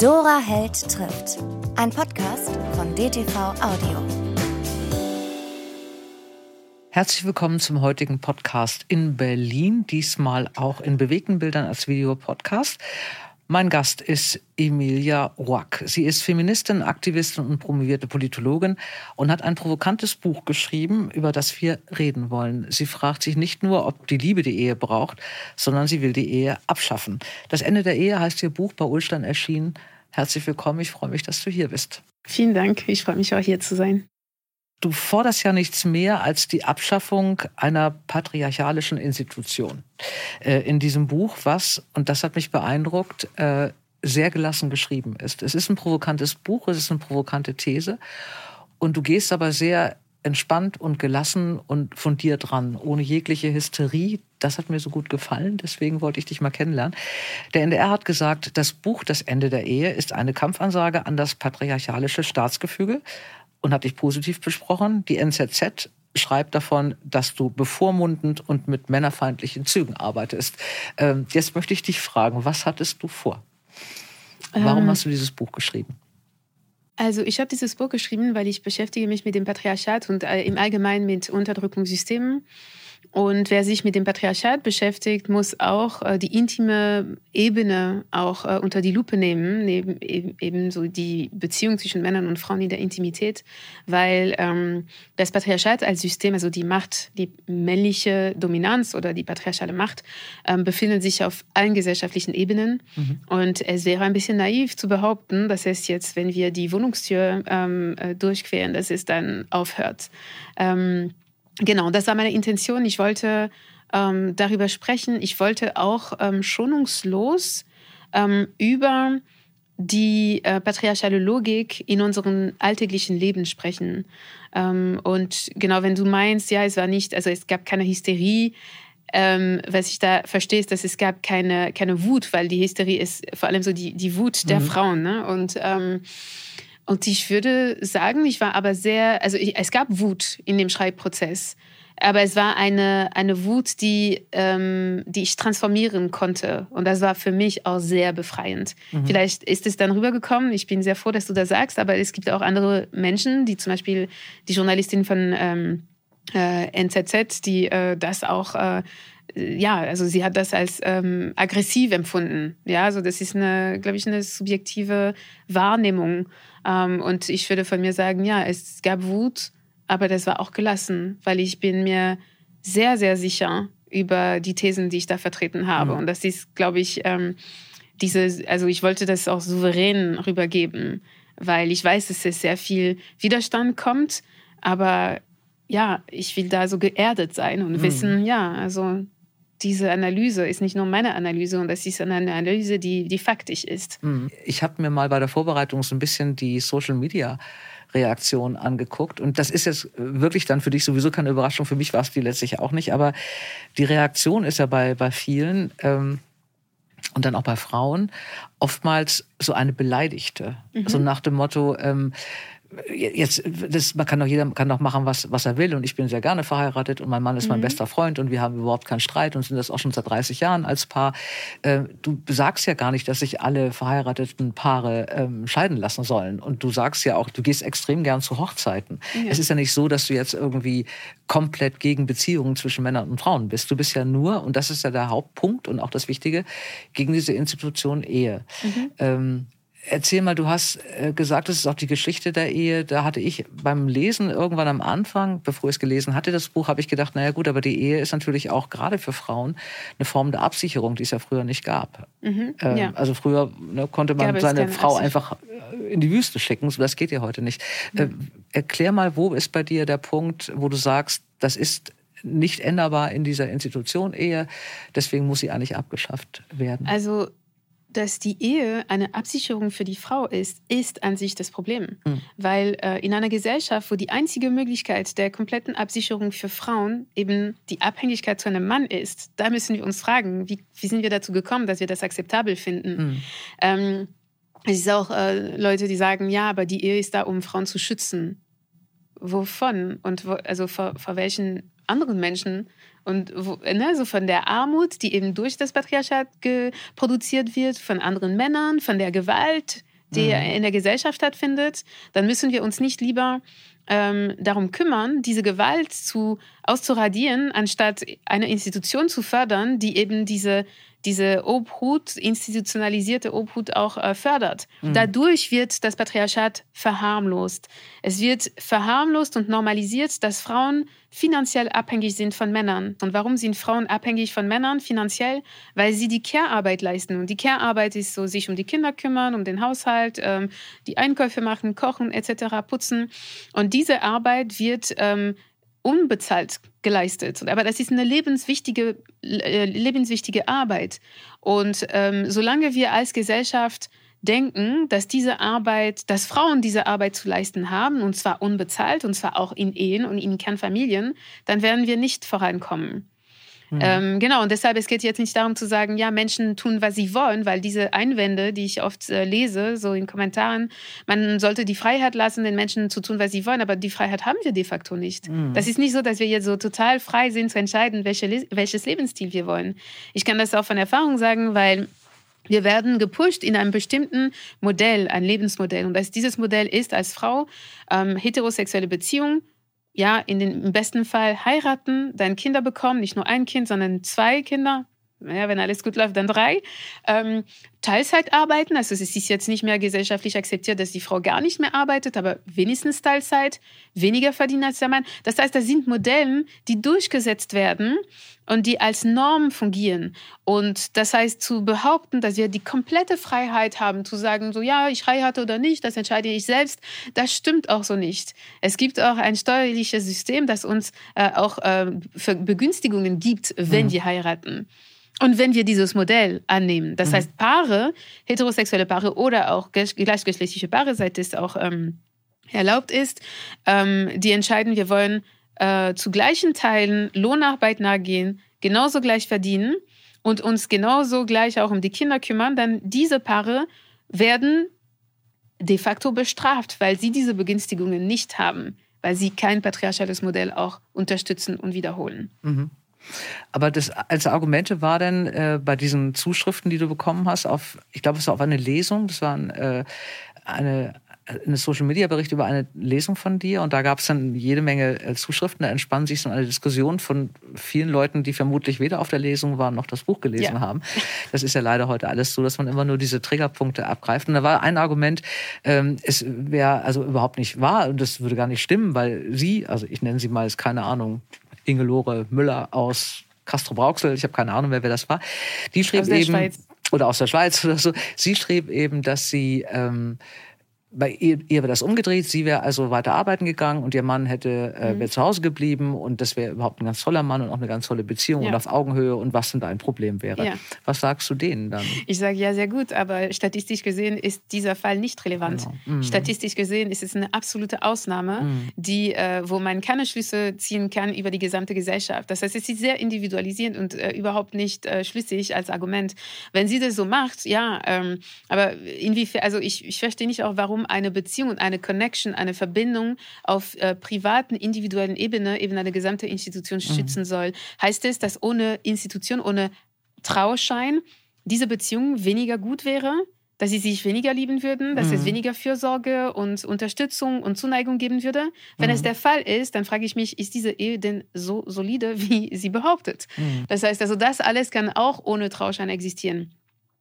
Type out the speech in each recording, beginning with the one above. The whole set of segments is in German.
Dora Held trifft. Ein Podcast von DTV Audio. Herzlich willkommen zum heutigen Podcast in Berlin, diesmal auch in bewegten Bildern als Videopodcast. Mein Gast ist Emilia Roack. Sie ist Feministin, Aktivistin und promovierte Politologin und hat ein provokantes Buch geschrieben, über das wir reden wollen. Sie fragt sich nicht nur, ob die Liebe die Ehe braucht, sondern sie will die Ehe abschaffen. Das Ende der Ehe heißt ihr Buch bei Ulstein erschienen. Herzlich willkommen. Ich freue mich, dass du hier bist. Vielen Dank. Ich freue mich auch hier zu sein. Du forderst ja nichts mehr als die Abschaffung einer patriarchalischen Institution. Äh, in diesem Buch, was, und das hat mich beeindruckt, äh, sehr gelassen geschrieben ist. Es ist ein provokantes Buch, es ist eine provokante These. Und du gehst aber sehr entspannt und gelassen und fundiert dran, ohne jegliche Hysterie. Das hat mir so gut gefallen, deswegen wollte ich dich mal kennenlernen. Der NDR hat gesagt, das Buch Das Ende der Ehe ist eine Kampfansage an das patriarchalische Staatsgefüge, und hat dich positiv besprochen. Die NZZ schreibt davon, dass du bevormundend und mit männerfeindlichen Zügen arbeitest. Ähm, jetzt möchte ich dich fragen, was hattest du vor? Warum ähm, hast du dieses Buch geschrieben? Also ich habe dieses Buch geschrieben, weil ich beschäftige mich mit dem Patriarchat und äh, im Allgemeinen mit Unterdrückungssystemen und wer sich mit dem Patriarchat beschäftigt, muss auch äh, die intime Ebene auch äh, unter die Lupe nehmen, neben eben, eben so die Beziehung zwischen Männern und Frauen in der Intimität, weil ähm, das Patriarchat als System, also die Macht, die männliche Dominanz oder die patriarchale Macht, ähm, befindet sich auf allen gesellschaftlichen Ebenen. Mhm. Und es wäre ein bisschen naiv zu behaupten, dass es jetzt, wenn wir die Wohnungstür ähm, äh, durchqueren, dass es dann aufhört. Ähm, Genau, das war meine Intention. Ich wollte ähm, darüber sprechen. Ich wollte auch ähm, schonungslos ähm, über die äh, patriarchale Logik in unserem alltäglichen Leben sprechen. Ähm, und genau, wenn du meinst, ja, es war nicht, also es gab keine Hysterie, ähm, was ich da verstehe, ist, dass es gab keine, keine Wut, weil die Hysterie ist vor allem so die, die Wut der mhm. Frauen. Ne? Und, ähm, und ich würde sagen, ich war aber sehr, also ich, es gab Wut in dem Schreibprozess. Aber es war eine, eine Wut, die, ähm, die ich transformieren konnte. Und das war für mich auch sehr befreiend. Mhm. Vielleicht ist es dann rübergekommen. Ich bin sehr froh, dass du das sagst. Aber es gibt auch andere Menschen, die zum Beispiel die Journalistin von ähm, äh, NZZ, die äh, das auch äh, ja, also sie hat das als ähm, aggressiv empfunden. Ja, also das ist eine, glaube ich, eine subjektive Wahrnehmung. Ähm, und ich würde von mir sagen, ja, es gab Wut, aber das war auch gelassen, weil ich bin mir sehr, sehr sicher über die Thesen, die ich da vertreten habe. Mhm. Und das ist, glaube ich, ähm, diese, also ich wollte das auch souverän rübergeben, weil ich weiß, dass es sehr viel Widerstand kommt, aber ja, ich will da so geerdet sein und mhm. wissen, ja, also diese Analyse ist nicht nur meine Analyse und das ist eine Analyse, die, die faktisch ist. Mhm. Ich habe mir mal bei der Vorbereitung so ein bisschen die Social Media Reaktion angeguckt. Und das ist jetzt wirklich dann für dich sowieso keine Überraschung. Für mich war es die letztlich auch nicht. Aber die Reaktion ist ja bei, bei vielen ähm, und dann auch bei Frauen oftmals so eine beleidigte. Mhm. So nach dem Motto, ähm, jetzt, das, man kann doch jeder kann doch machen, was, was er will. Und ich bin sehr gerne verheiratet und mein Mann ist mein mhm. bester Freund und wir haben überhaupt keinen Streit und sind das auch schon seit 30 Jahren als Paar. Äh, du sagst ja gar nicht, dass sich alle verheirateten Paare ähm, scheiden lassen sollen. Und du sagst ja auch, du gehst extrem gern zu Hochzeiten. Ja. Es ist ja nicht so, dass du jetzt irgendwie komplett gegen Beziehungen zwischen Männern und Frauen bist. Du bist ja nur, und das ist ja der Hauptpunkt und auch das Wichtige, gegen diese Institution Ehe. Mhm. Ähm, Erzähl mal, du hast äh, gesagt, das ist auch die Geschichte der Ehe. Da hatte ich beim Lesen irgendwann am Anfang, bevor ich es gelesen hatte, das Buch, habe ich gedacht, naja gut, aber die Ehe ist natürlich auch gerade für Frauen eine Form der Absicherung, die es ja früher nicht gab. Mhm, ähm, ja. Also früher ne, konnte man seine Frau einfach äh, in die Wüste schicken, so das geht ja heute nicht. Mhm. Äh, erklär mal, wo ist bei dir der Punkt, wo du sagst, das ist nicht änderbar in dieser Institution Ehe, deswegen muss sie eigentlich abgeschafft werden. Also dass die Ehe eine Absicherung für die Frau ist, ist an sich das Problem. Mhm. Weil äh, in einer Gesellschaft, wo die einzige Möglichkeit der kompletten Absicherung für Frauen eben die Abhängigkeit zu einem Mann ist, da müssen wir uns fragen, wie, wie sind wir dazu gekommen, dass wir das akzeptabel finden. Mhm. Ähm, es ist auch äh, Leute, die sagen, ja, aber die Ehe ist da, um Frauen zu schützen. Wovon? Und wo, also vor, vor welchen anderen Menschen und ne, so von der Armut, die eben durch das Patriarchat produziert wird, von anderen Männern, von der Gewalt, die mhm. in der Gesellschaft stattfindet, dann müssen wir uns nicht lieber ähm, darum kümmern, diese Gewalt zu, auszuradieren, anstatt eine Institution zu fördern, die eben diese diese Obhut, institutionalisierte Obhut auch äh, fördert. Mhm. Dadurch wird das Patriarchat verharmlost. Es wird verharmlost und normalisiert, dass Frauen finanziell abhängig sind von Männern. Und warum sind Frauen abhängig von Männern finanziell? Weil sie die Care-Arbeit leisten. Und die Care-Arbeit ist so, sich um die Kinder kümmern, um den Haushalt, ähm, die Einkäufe machen, kochen etc., putzen. Und diese Arbeit wird ähm, unbezahlt geleistet. Aber das ist eine lebenswichtige, äh, lebenswichtige Arbeit. Und ähm, solange wir als Gesellschaft denken, dass diese Arbeit, dass Frauen diese Arbeit zu leisten haben, und zwar unbezahlt, und zwar auch in Ehen und in Kernfamilien, dann werden wir nicht vorankommen. Mhm. Ähm, genau, und deshalb, es geht jetzt nicht darum zu sagen, ja, Menschen tun, was sie wollen, weil diese Einwände, die ich oft äh, lese, so in Kommentaren, man sollte die Freiheit lassen, den Menschen zu tun, was sie wollen, aber die Freiheit haben wir de facto nicht. Mhm. Das ist nicht so, dass wir jetzt so total frei sind zu entscheiden, welche, welches Lebensstil wir wollen. Ich kann das auch von Erfahrung sagen, weil wir werden gepusht in einem bestimmten Modell, ein Lebensmodell. Und dass dieses Modell ist als Frau ähm, heterosexuelle Beziehung, ja, in den, im besten Fall heiraten, dann Kinder bekommen, nicht nur ein Kind, sondern zwei Kinder, ja, wenn alles gut läuft, dann drei. Ähm, Teilzeit arbeiten, also es ist jetzt nicht mehr gesellschaftlich akzeptiert, dass die Frau gar nicht mehr arbeitet, aber wenigstens Teilzeit, weniger verdienen als der Mann. Das heißt, das sind Modellen, die durchgesetzt werden und die als Norm fungieren. Und das heißt, zu behaupten, dass wir die komplette Freiheit haben, zu sagen, so ja, ich heirate oder nicht, das entscheide ich selbst, das stimmt auch so nicht. Es gibt auch ein steuerliches System, das uns äh, auch äh, Begünstigungen gibt, wenn mhm. wir heiraten. Und wenn wir dieses Modell annehmen, das mhm. heißt Paare, heterosexuelle Paare oder auch gleichgeschlechtliche Paare, seit es auch ähm, erlaubt ist, ähm, die entscheiden, wir wollen äh, zu gleichen Teilen Lohnarbeit nachgehen, genauso gleich verdienen und uns genauso gleich auch um die Kinder kümmern, dann diese Paare werden de facto bestraft, weil sie diese Begünstigungen nicht haben, weil sie kein patriarchales Modell auch unterstützen und wiederholen. Mhm. Aber das als Argumente war dann äh, bei diesen Zuschriften, die du bekommen hast, auf, ich glaube, es war auf eine Lesung, das war ein, äh, eine, eine Social Media Bericht über eine Lesung von dir und da gab es dann jede Menge äh, Zuschriften. Da entspann sich so eine Diskussion von vielen Leuten, die vermutlich weder auf der Lesung waren noch das Buch gelesen ja. haben. Das ist ja leider heute alles so, dass man immer nur diese Triggerpunkte abgreift. Und da war ein Argument, ähm, es wäre also überhaupt nicht wahr und das würde gar nicht stimmen, weil sie, also ich nenne sie mal, ist keine Ahnung, Ingelore Müller aus Castro Brauxel, ich habe keine Ahnung mehr, wer das war, die schrieb eben, Schweiz. oder aus der Schweiz oder so, sie schrieb eben, dass sie ähm, bei ihr, ihr wäre das umgedreht, sie wäre also weiter arbeiten gegangen und ihr Mann hätte äh, mhm. wäre zu Hause geblieben und das wäre überhaupt ein ganz toller Mann und auch eine ganz tolle Beziehung ja. und auf Augenhöhe und was denn da ein Problem wäre. Ja. Was sagst du denen dann? Ich sage ja sehr gut, aber statistisch gesehen ist dieser Fall nicht relevant. Genau. Mhm. Statistisch gesehen ist es eine absolute Ausnahme, mhm. die, äh, wo man keine Schlüsse ziehen kann über die gesamte Gesellschaft. Das heißt, es ist sehr individualisierend und äh, überhaupt nicht äh, schlüssig als Argument. Wenn sie das so macht, ja, ähm, aber inwiefern, also ich, ich verstehe nicht auch, warum eine Beziehung und eine Connection, eine Verbindung auf äh, privaten, individuellen Ebene eben eine gesamte Institution mhm. schützen mhm. soll. Heißt es, dass ohne Institution, ohne Trauschein diese Beziehung weniger gut wäre? dass sie sich weniger lieben würden, dass mhm. es weniger Fürsorge und Unterstützung und Zuneigung geben würde. Wenn mhm. es der Fall ist, dann frage ich mich, ist diese Ehe denn so solide, wie sie behauptet? Mhm. Das heißt also, das alles kann auch ohne Trauschein existieren.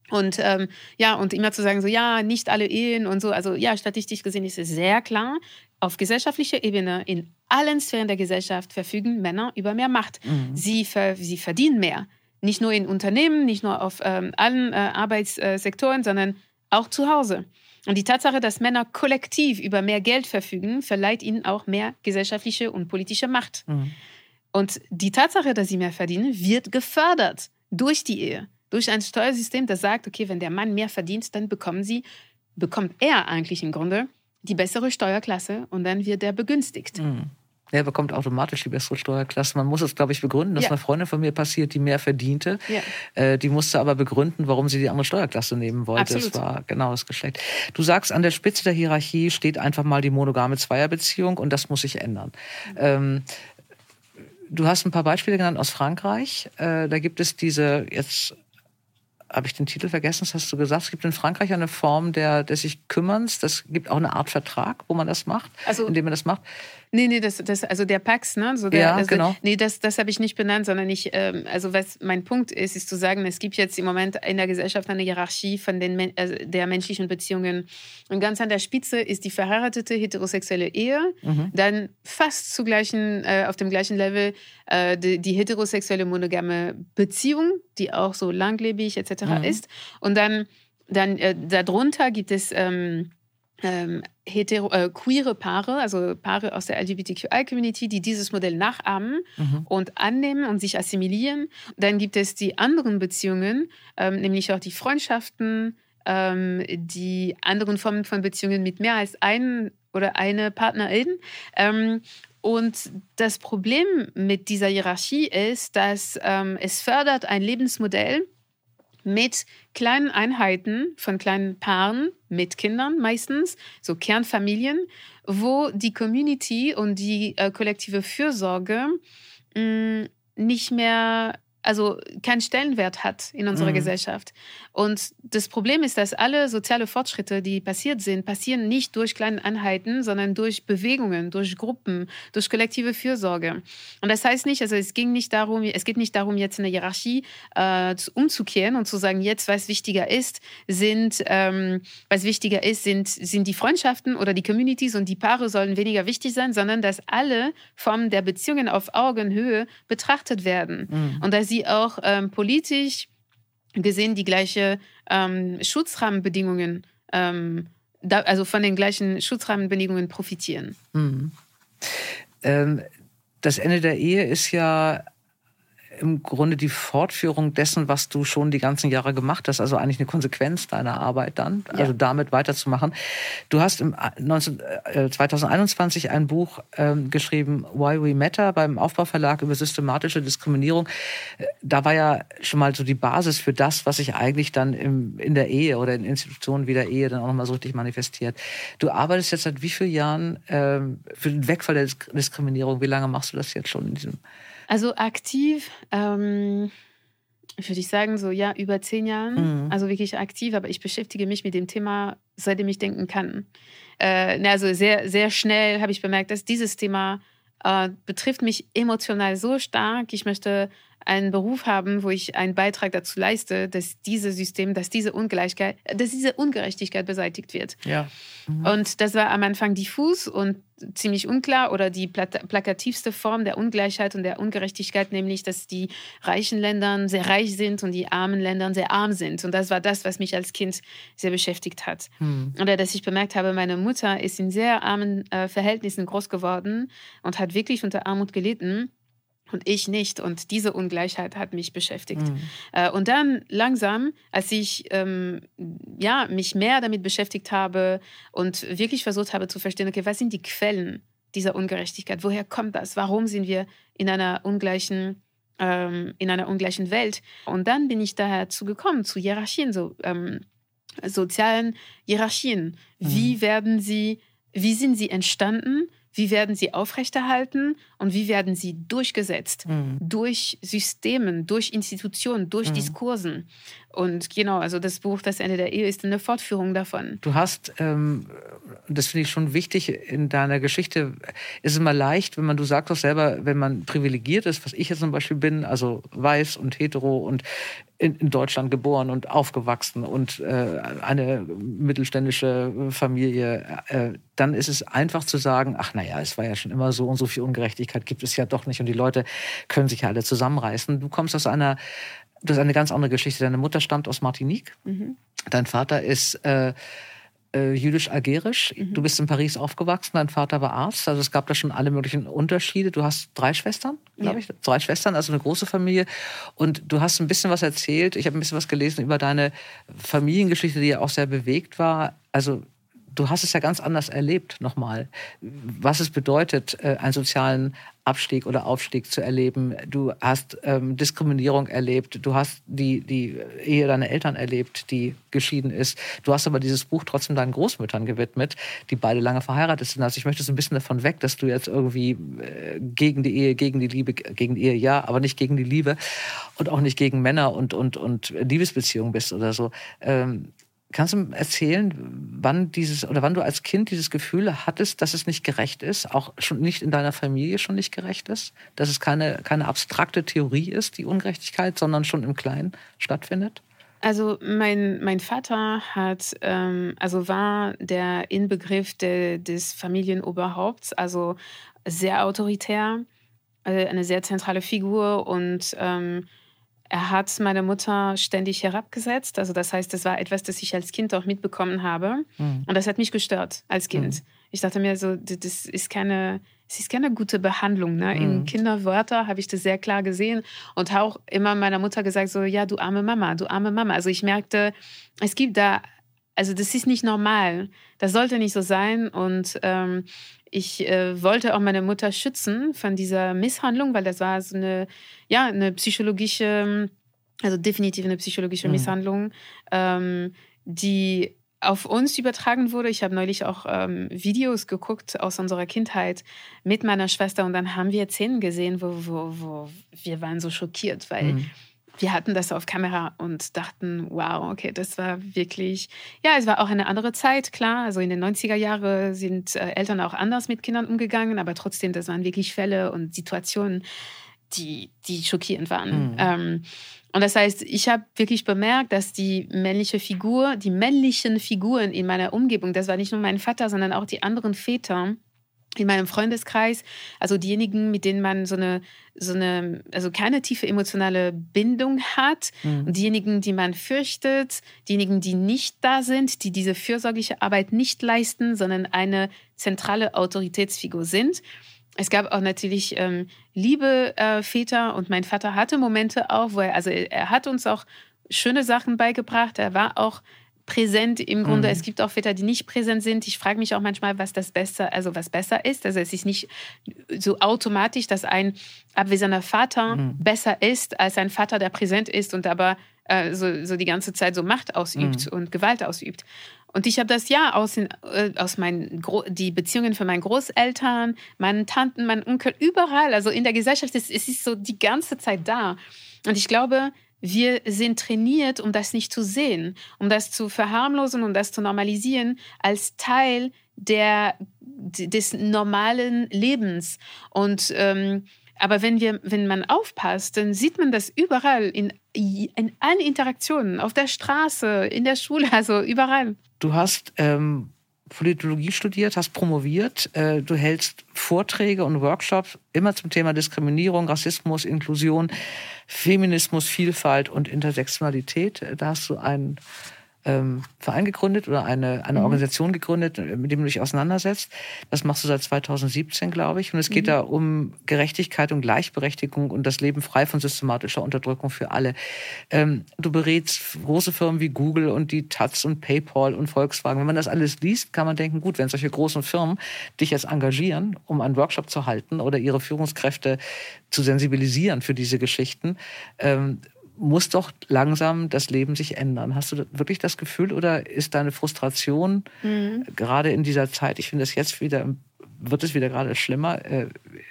Und ähm, ja, und immer zu sagen, so ja, nicht alle Ehen und so. Also ja, statistisch gesehen ist es sehr klar, auf gesellschaftlicher Ebene, in allen Sphären der Gesellschaft verfügen Männer über mehr Macht. Mhm. Sie, ver sie verdienen mehr. Nicht nur in Unternehmen, nicht nur auf ähm, allen äh, Arbeitssektoren, sondern auch zu Hause. Und die Tatsache, dass Männer kollektiv über mehr Geld verfügen, verleiht ihnen auch mehr gesellschaftliche und politische Macht. Mhm. Und die Tatsache, dass sie mehr verdienen, wird gefördert durch die Ehe durch ein Steuersystem, das sagt, okay, wenn der Mann mehr verdient, dann bekommen sie, bekommt er eigentlich im Grunde die bessere Steuerklasse und dann wird er begünstigt. Mhm. Er bekommt automatisch die bessere Steuerklasse. Man muss es, glaube ich, begründen. Das ja. ist einer Freundin von mir passiert, die mehr verdiente. Ja. Äh, die musste aber begründen, warum sie die andere Steuerklasse nehmen wollte. Absolut. Das war genau das Geschlecht. Du sagst, an der Spitze der Hierarchie steht einfach mal die monogame Zweierbeziehung und das muss sich ändern. Mhm. Ähm, du hast ein paar Beispiele genannt aus Frankreich. Äh, da gibt es diese jetzt habe ich den Titel vergessen, das hast du gesagt. Es gibt in Frankreich eine Form der, des sich Kümmerns. Das gibt auch eine Art Vertrag, wo man das macht, also, indem man das macht. Nee, nee, das, das, also der Pax, ne? So der, ja, also, genau. Nee, das, das habe ich nicht benannt, sondern ich, ähm, also was mein Punkt ist, ist zu sagen, es gibt jetzt im Moment in der Gesellschaft eine Hierarchie von den, also der menschlichen Beziehungen. Und ganz an der Spitze ist die verheiratete heterosexuelle Ehe, mhm. dann fast zu gleichen, äh, auf dem gleichen Level äh, die, die, heterosexuelle monogame Beziehung, die auch so langlebig etc. Mhm. ist. Und dann, dann äh, darunter gibt es ähm, ähm, hetero, äh, queere Paare, also Paare aus der LGBTQI-Community, die dieses Modell nachahmen mhm. und annehmen und sich assimilieren. Dann gibt es die anderen Beziehungen, ähm, nämlich auch die Freundschaften, ähm, die anderen Formen von Beziehungen mit mehr als einem oder eine Partnerin. Ähm, und das Problem mit dieser Hierarchie ist, dass ähm, es fördert ein Lebensmodell, mit kleinen Einheiten von kleinen Paaren mit Kindern meistens, so Kernfamilien, wo die Community und die äh, kollektive Fürsorge mh, mm, nicht mehr also keinen Stellenwert hat in unserer mhm. Gesellschaft. Und das Problem ist, dass alle soziale Fortschritte, die passiert sind, passieren nicht durch kleine Einheiten, sondern durch Bewegungen, durch Gruppen, durch kollektive Fürsorge. Und das heißt nicht, also es ging nicht darum, es geht nicht darum, jetzt eine Hierarchie äh, umzukehren und zu sagen, jetzt was wichtiger ist, sind ähm, was wichtiger ist, sind sind die Freundschaften oder die Communities und die Paare sollen weniger wichtig sein, sondern dass alle Formen der Beziehungen auf Augenhöhe betrachtet werden mhm. und dass sie auch ähm, politisch gesehen die gleiche ähm, Schutzrahmenbedingungen, ähm, da, also von den gleichen Schutzrahmenbedingungen profitieren. Mhm. Ähm, das Ende der Ehe ist ja im Grunde die Fortführung dessen, was du schon die ganzen Jahre gemacht hast, also eigentlich eine Konsequenz deiner Arbeit dann, ja. also damit weiterzumachen. Du hast im 19, äh, 2021 ein Buch ähm, geschrieben, Why We Matter, beim Aufbauverlag über systematische Diskriminierung. Äh, da war ja schon mal so die Basis für das, was sich eigentlich dann im, in der Ehe oder in Institutionen wie der Ehe dann auch nochmal so richtig manifestiert. Du arbeitest jetzt seit wie vielen Jahren ähm, für den Wegfall der Diskriminierung? Wie lange machst du das jetzt schon in diesem also aktiv, ähm, würde ich sagen, so ja, über zehn Jahren. Mhm. Also wirklich aktiv, aber ich beschäftige mich mit dem Thema, seitdem ich denken kann. Äh, also sehr, sehr schnell habe ich bemerkt, dass dieses Thema äh, betrifft mich emotional so stark. Ich möchte einen Beruf haben, wo ich einen Beitrag dazu leiste, dass dieses System, dass diese Ungleichheit, dass diese Ungerechtigkeit beseitigt wird. Ja. Mhm. Und das war am Anfang diffus und ziemlich unklar oder die plakativste Form der Ungleichheit und der Ungerechtigkeit, nämlich dass die reichen Länder sehr reich sind und die armen Länder sehr arm sind. Und das war das, was mich als Kind sehr beschäftigt hat. Mhm. Oder dass ich bemerkt habe, meine Mutter ist in sehr armen äh, Verhältnissen groß geworden und hat wirklich unter Armut gelitten und ich nicht. Und diese Ungleichheit hat mich beschäftigt. Mhm. Äh, und dann langsam, als ich ähm, ja, mich mehr damit beschäftigt habe und wirklich versucht habe zu verstehen, okay, was sind die Quellen dieser Ungerechtigkeit? Woher kommt das? Warum sind wir in einer ungleichen ähm, in einer ungleichen Welt? Und dann bin ich dazu gekommen, zu Hierarchien, so ähm, sozialen Hierarchien. Mhm. Wie werden sie, wie sind sie entstanden? Wie werden sie aufrechterhalten und wie werden sie durchgesetzt? Mhm. Durch Systemen, durch Institutionen, durch mhm. Diskursen. Und genau, also das Buch Das Ende der Ehe ist eine Fortführung davon. Du hast, ähm, das finde ich schon wichtig in deiner Geschichte, ist immer leicht, wenn man, du sagst doch selber, wenn man privilegiert ist, was ich jetzt zum Beispiel bin, also weiß und hetero und in, in Deutschland geboren und aufgewachsen und äh, eine mittelständische Familie, äh, dann ist es einfach zu sagen, ach naja, es war ja schon immer so und so viel Ungerechtigkeit gibt es ja doch nicht und die Leute können sich ja alle zusammenreißen. Du kommst aus einer das ist eine ganz andere Geschichte. Deine Mutter stammt aus Martinique. Mhm. Dein Vater ist äh, äh, jüdisch-algerisch. Mhm. Du bist in Paris aufgewachsen. Dein Vater war Arzt. Also es gab da schon alle möglichen Unterschiede. Du hast drei Schwestern, glaube ja. ich. Drei Schwestern, also eine große Familie. Und du hast ein bisschen was erzählt. Ich habe ein bisschen was gelesen über deine Familiengeschichte, die ja auch sehr bewegt war. Also du hast es ja ganz anders erlebt nochmal, was es bedeutet, äh, einen sozialen Abstieg oder Aufstieg zu erleben. Du hast ähm, Diskriminierung erlebt, du hast die, die Ehe deiner Eltern erlebt, die geschieden ist. Du hast aber dieses Buch trotzdem deinen Großmüttern gewidmet, die beide lange verheiratet sind. Also ich möchte so ein bisschen davon weg, dass du jetzt irgendwie äh, gegen die Ehe, gegen die Liebe, gegen die Ehe ja, aber nicht gegen die Liebe und auch nicht gegen Männer und, und, und Liebesbeziehungen bist oder so. Ähm, Kannst du erzählen, wann dieses oder wann du als Kind dieses Gefühl hattest, dass es nicht gerecht ist, auch schon nicht in deiner Familie schon nicht gerecht ist, dass es keine, keine abstrakte Theorie ist, die Ungerechtigkeit, sondern schon im Kleinen stattfindet? Also mein, mein Vater hat, ähm, also war der Inbegriff de, des Familienoberhaupts, also sehr autoritär, äh, eine sehr zentrale Figur und ähm, er hat meine Mutter ständig herabgesetzt. Also das heißt, das war etwas, das ich als Kind auch mitbekommen habe. Mhm. Und das hat mich gestört als Kind. Mhm. Ich dachte mir so, das ist keine, es ist keine gute Behandlung. Ne? Mhm. In Kinderwörter habe ich das sehr klar gesehen und auch immer meiner Mutter gesagt, so, ja, du arme Mama, du arme Mama. Also ich merkte, es gibt da, also das ist nicht normal. Das sollte nicht so sein. Und ähm, ich äh, wollte auch meine Mutter schützen von dieser Misshandlung, weil das war so eine, ja, eine psychologische, also definitiv eine psychologische mhm. Misshandlung, ähm, die auf uns übertragen wurde. Ich habe neulich auch ähm, Videos geguckt aus unserer Kindheit mit meiner Schwester und dann haben wir Szenen gesehen, wo, wo, wo wir waren so schockiert, weil mhm wir hatten das auf Kamera und dachten, wow, okay, das war wirklich, ja, es war auch eine andere Zeit, klar. Also in den 90er Jahren sind äh, Eltern auch anders mit Kindern umgegangen, aber trotzdem, das waren wirklich Fälle und Situationen, die, die schockierend waren. Mhm. Ähm, und das heißt, ich habe wirklich bemerkt, dass die männliche Figur, die männlichen Figuren in meiner Umgebung, das war nicht nur mein Vater, sondern auch die anderen Väter, in meinem Freundeskreis, also diejenigen, mit denen man so eine, so eine, also keine tiefe emotionale Bindung hat, mhm. und diejenigen, die man fürchtet, diejenigen, die nicht da sind, die diese fürsorgliche Arbeit nicht leisten, sondern eine zentrale Autoritätsfigur sind. Es gab auch natürlich ähm, liebe äh, Väter und mein Vater hatte Momente auch, wo er, also er hat uns auch schöne Sachen beigebracht. Er war auch präsent im Grunde. Mhm. Es gibt auch Väter, die nicht präsent sind. Ich frage mich auch manchmal, was das besser, also was besser ist. Also es ist nicht so automatisch, dass ein abwesender Vater mhm. besser ist als ein Vater, der präsent ist und aber äh, so, so die ganze Zeit so Macht ausübt mhm. und Gewalt ausübt. Und ich habe das ja aus, den, äh, aus meinen Gro die Beziehungen von meinen Großeltern, meinen Tanten, meinen Onkel, überall, also in der Gesellschaft, es, es ist so die ganze Zeit da. Und ich glaube, wir sind trainiert, um das nicht zu sehen, um das zu verharmlosen um das zu normalisieren als Teil der, des normalen Lebens. Und ähm, aber wenn, wir, wenn man aufpasst, dann sieht man das überall, in, in allen Interaktionen, auf der Straße, in der Schule, also überall. Du hast ähm, Politologie studiert, hast promoviert. Äh, du hältst Vorträge und Workshops immer zum Thema Diskriminierung, Rassismus, Inklusion, Feminismus, Vielfalt und Intersektionalität. Da hast du einen ähm, Verein gegründet oder eine, eine mhm. Organisation gegründet, mit dem du dich auseinandersetzt. Das machst du seit 2017, glaube ich. Und es geht mhm. da um Gerechtigkeit und Gleichberechtigung und das Leben frei von systematischer Unterdrückung für alle. Ähm, du berätst große Firmen wie Google und die Taz und PayPal und Volkswagen. Wenn man das alles liest, kann man denken, gut, wenn solche großen Firmen dich jetzt engagieren, um einen Workshop zu halten oder ihre Führungskräfte zu sensibilisieren für diese Geschichten, ähm, muss doch langsam das Leben sich ändern. Hast du wirklich das Gefühl oder ist deine Frustration mhm. gerade in dieser Zeit, ich finde das jetzt wieder wird es wieder gerade schlimmer? Äh,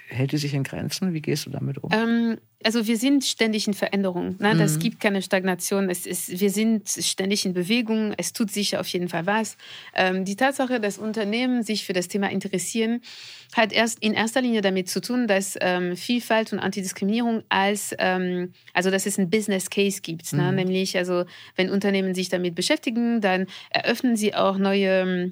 hält die sich in Grenzen? Wie gehst du damit um? Ähm, also wir sind ständig in Veränderung. Ne? Das mhm. gibt keine Stagnation. Es ist, wir sind ständig in Bewegung. Es tut sich auf jeden Fall was. Ähm, die Tatsache, dass Unternehmen sich für das Thema interessieren, hat erst in erster Linie damit zu tun, dass ähm, Vielfalt und Antidiskriminierung als, ähm, also dass es einen Business Case gibt. Ne? Mhm. Nämlich, also wenn Unternehmen sich damit beschäftigen, dann eröffnen sie auch neue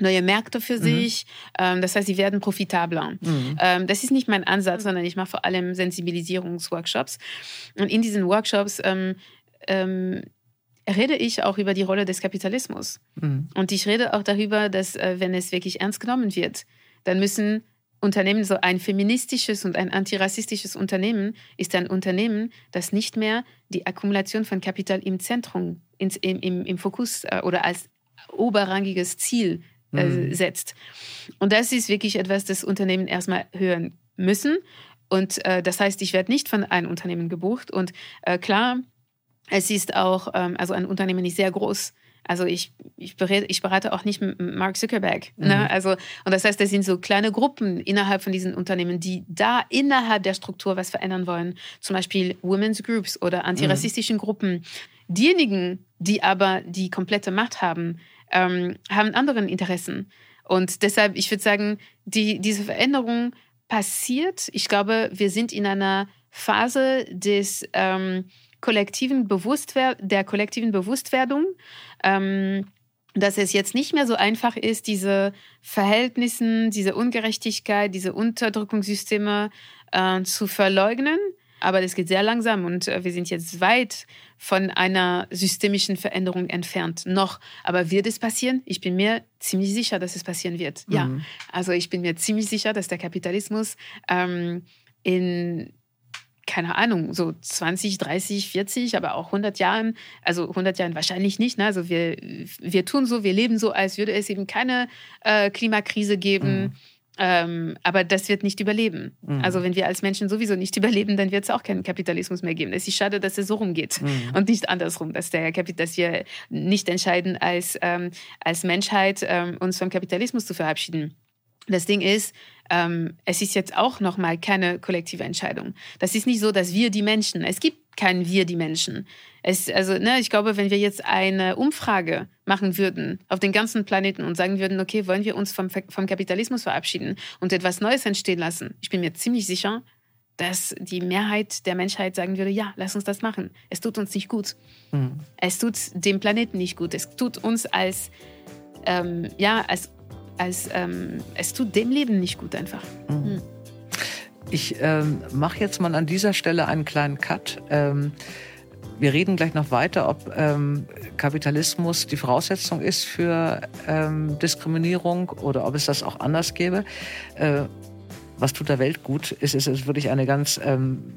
neue Märkte für mhm. sich. Ähm, das heißt, sie werden profitabler. Mhm. Ähm, das ist nicht mein Ansatz, sondern ich mache vor allem Sensibilisierungsworkshops. Und in diesen Workshops ähm, ähm, rede ich auch über die Rolle des Kapitalismus. Mhm. Und ich rede auch darüber, dass äh, wenn es wirklich ernst genommen wird, dann müssen Unternehmen, so ein feministisches und ein antirassistisches Unternehmen ist ein Unternehmen, das nicht mehr die Akkumulation von Kapital im Zentrum, ins, im, im, im Fokus äh, oder als oberrangiges Ziel äh, mhm. setzt. Und das ist wirklich etwas, das Unternehmen erstmal hören müssen. Und äh, das heißt, ich werde nicht von einem Unternehmen gebucht. Und äh, klar, es ist auch, ähm, also ein Unternehmen ist sehr groß. Also ich, ich, berate, ich berate auch nicht Mark Zuckerberg. Ne? Mhm. Ne? Also, und das heißt, das sind so kleine Gruppen innerhalb von diesen Unternehmen, die da innerhalb der Struktur was verändern wollen. Zum Beispiel Women's Groups oder antirassistischen mhm. Gruppen. Diejenigen, die aber die komplette Macht haben, ähm, haben anderen Interessen. Und deshalb, ich würde sagen, die, diese Veränderung passiert. Ich glaube, wir sind in einer Phase des ähm, kollektiven Bewusstwer der kollektiven Bewusstwerdung. Ähm, dass es jetzt nicht mehr so einfach ist, diese Verhältnisse, diese Ungerechtigkeit, diese Unterdrückungssysteme äh, zu verleugnen. Aber das geht sehr langsam und äh, wir sind jetzt weit von einer systemischen Veränderung entfernt. Noch. Aber wird es passieren? Ich bin mir ziemlich sicher, dass es passieren wird. Mhm. Ja. Also ich bin mir ziemlich sicher, dass der Kapitalismus ähm, in keine Ahnung, so 20, 30, 40, aber auch 100 Jahren, also 100 Jahren wahrscheinlich nicht. Ne? Also wir, wir tun so, wir leben so, als würde es eben keine äh, Klimakrise geben. Mhm. Ähm, aber das wird nicht überleben. Mhm. Also wenn wir als Menschen sowieso nicht überleben, dann wird es auch keinen Kapitalismus mehr geben. Es ist schade, dass es so rumgeht mhm. und nicht andersrum, dass, der dass wir nicht entscheiden, als, ähm, als Menschheit ähm, uns vom Kapitalismus zu verabschieden. Das Ding ist, ähm, es ist jetzt auch noch mal keine kollektive Entscheidung. Das ist nicht so, dass wir die Menschen, es gibt kein wir die Menschen. Es, also, ne, ich glaube, wenn wir jetzt eine Umfrage machen würden auf den ganzen Planeten und sagen würden, okay, wollen wir uns vom, vom Kapitalismus verabschieden und etwas Neues entstehen lassen, ich bin mir ziemlich sicher, dass die Mehrheit der Menschheit sagen würde, ja, lass uns das machen. Es tut uns nicht gut. Mhm. Es tut dem Planeten nicht gut. Es tut uns als, ähm, ja, als als ähm, es tut dem Leben nicht gut einfach. Mhm. Hm. Ich ähm, mache jetzt mal an dieser Stelle einen kleinen Cut. Ähm, wir reden gleich noch weiter, ob ähm, Kapitalismus die Voraussetzung ist für ähm, Diskriminierung oder ob es das auch anders gäbe. Äh, was tut der Welt gut? Ist, ist, ist wirklich eine ganz ähm,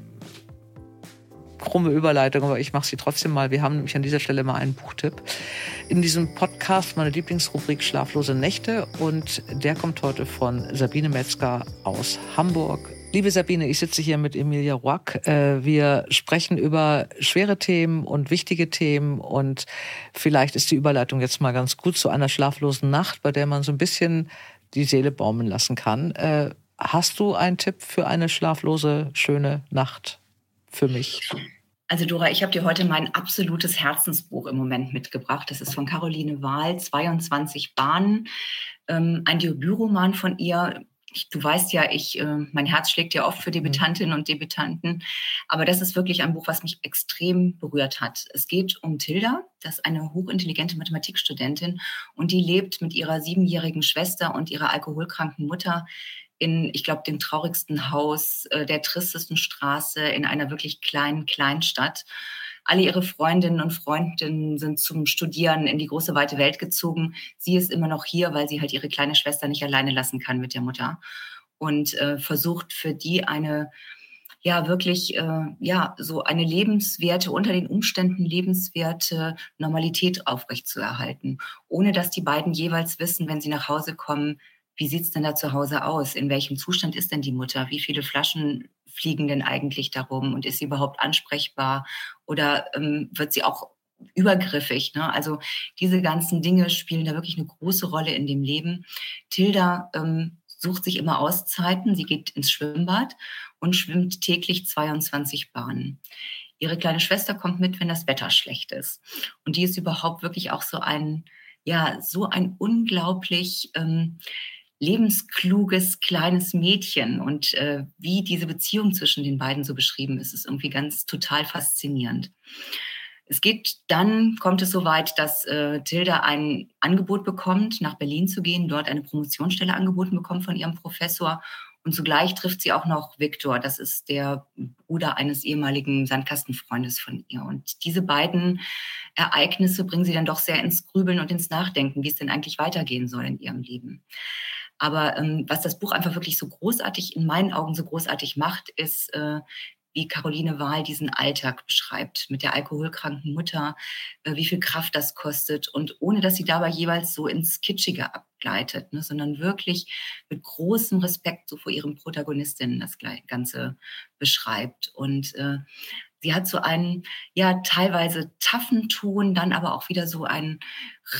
krumme Überleitung, aber ich mache sie trotzdem mal. Wir haben nämlich an dieser Stelle mal einen Buchtipp. In diesem Podcast meine Lieblingsrubrik Schlaflose Nächte und der kommt heute von Sabine Metzger aus Hamburg. Liebe Sabine, ich sitze hier mit Emilia Roack. Äh, wir sprechen über schwere Themen und wichtige Themen und vielleicht ist die Überleitung jetzt mal ganz gut zu einer schlaflosen Nacht, bei der man so ein bisschen die Seele baumeln lassen kann. Äh, hast du einen Tipp für eine schlaflose, schöne Nacht für mich? Also Dora, ich habe dir heute mein absolutes Herzensbuch im Moment mitgebracht. Das ist von Caroline Wahl, 22 Bahnen, ähm, ein Debütroman von ihr. Ich, du weißt ja, ich, äh, mein Herz schlägt ja oft für Debütantinnen und Debütanten. Aber das ist wirklich ein Buch, was mich extrem berührt hat. Es geht um Tilda, das ist eine hochintelligente Mathematikstudentin und die lebt mit ihrer siebenjährigen Schwester und ihrer alkoholkranken Mutter in, ich glaube, dem traurigsten Haus äh, der tristesten Straße in einer wirklich kleinen Kleinstadt. Alle ihre Freundinnen und Freundinnen sind zum Studieren in die große weite Welt gezogen. Sie ist immer noch hier, weil sie halt ihre kleine Schwester nicht alleine lassen kann mit der Mutter und äh, versucht für die eine ja wirklich äh, ja so eine lebenswerte unter den Umständen lebenswerte Normalität aufrechtzuerhalten, ohne dass die beiden jeweils wissen, wenn sie nach Hause kommen, wie sieht's denn da zu Hause aus? In welchem Zustand ist denn die Mutter? Wie viele Flaschen fliegen denn eigentlich darum? Und ist sie überhaupt ansprechbar? Oder ähm, wird sie auch übergriffig? Ne? Also diese ganzen Dinge spielen da wirklich eine große Rolle in dem Leben. Tilda ähm, sucht sich immer Auszeiten. Sie geht ins Schwimmbad und schwimmt täglich 22 Bahnen. Ihre kleine Schwester kommt mit, wenn das Wetter schlecht ist. Und die ist überhaupt wirklich auch so ein, ja, so ein unglaublich ähm, lebenskluges kleines Mädchen und äh, wie diese Beziehung zwischen den beiden so beschrieben ist, ist irgendwie ganz total faszinierend. Es geht dann, kommt es so weit, dass äh, Tilda ein Angebot bekommt, nach Berlin zu gehen, dort eine Promotionsstelle angeboten bekommt von ihrem Professor. Und zugleich trifft sie auch noch Viktor, das ist der Bruder eines ehemaligen Sandkastenfreundes von ihr. Und diese beiden Ereignisse bringen sie dann doch sehr ins Grübeln und ins Nachdenken, wie es denn eigentlich weitergehen soll in ihrem Leben. Aber ähm, was das Buch einfach wirklich so großartig, in meinen Augen so großartig macht, ist, äh, wie Caroline Wahl diesen Alltag beschreibt mit der alkoholkranken Mutter, äh, wie viel Kraft das kostet und ohne dass sie dabei jeweils so ins Kitschige ab, begleitet, ne, sondern wirklich mit großem Respekt so vor ihren Protagonistinnen das Ganze beschreibt. Und äh, sie hat so einen, ja, teilweise taffen Ton, dann aber auch wieder so einen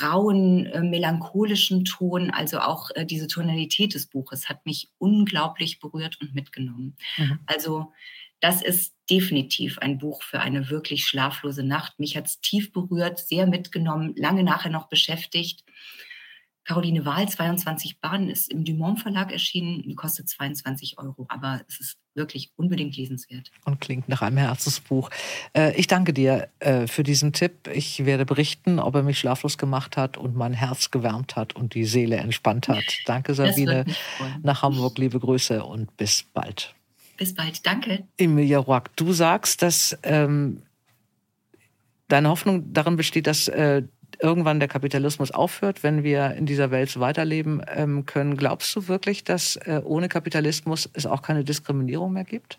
rauen, äh, melancholischen Ton. Also auch äh, diese Tonalität des Buches hat mich unglaublich berührt und mitgenommen. Mhm. Also das ist definitiv ein Buch für eine wirklich schlaflose Nacht. Mich hat es tief berührt, sehr mitgenommen, lange nachher noch beschäftigt. Caroline Wahl, 22 Bahnen, ist im Dumont Verlag erschienen, kostet 22 Euro, aber es ist wirklich unbedingt lesenswert. Und klingt nach einem Herzensbuch. Äh, ich danke dir äh, für diesen Tipp. Ich werde berichten, ob er mich schlaflos gemacht hat und mein Herz gewärmt hat und die Seele entspannt hat. Danke, Sabine. Nach Hamburg, liebe Grüße und bis bald. Bis bald, danke. Emilia Roack, du sagst, dass ähm, deine Hoffnung darin besteht, dass äh, irgendwann der Kapitalismus aufhört, wenn wir in dieser Welt so weiterleben ähm, können. Glaubst du wirklich, dass äh, ohne Kapitalismus es auch keine Diskriminierung mehr gibt?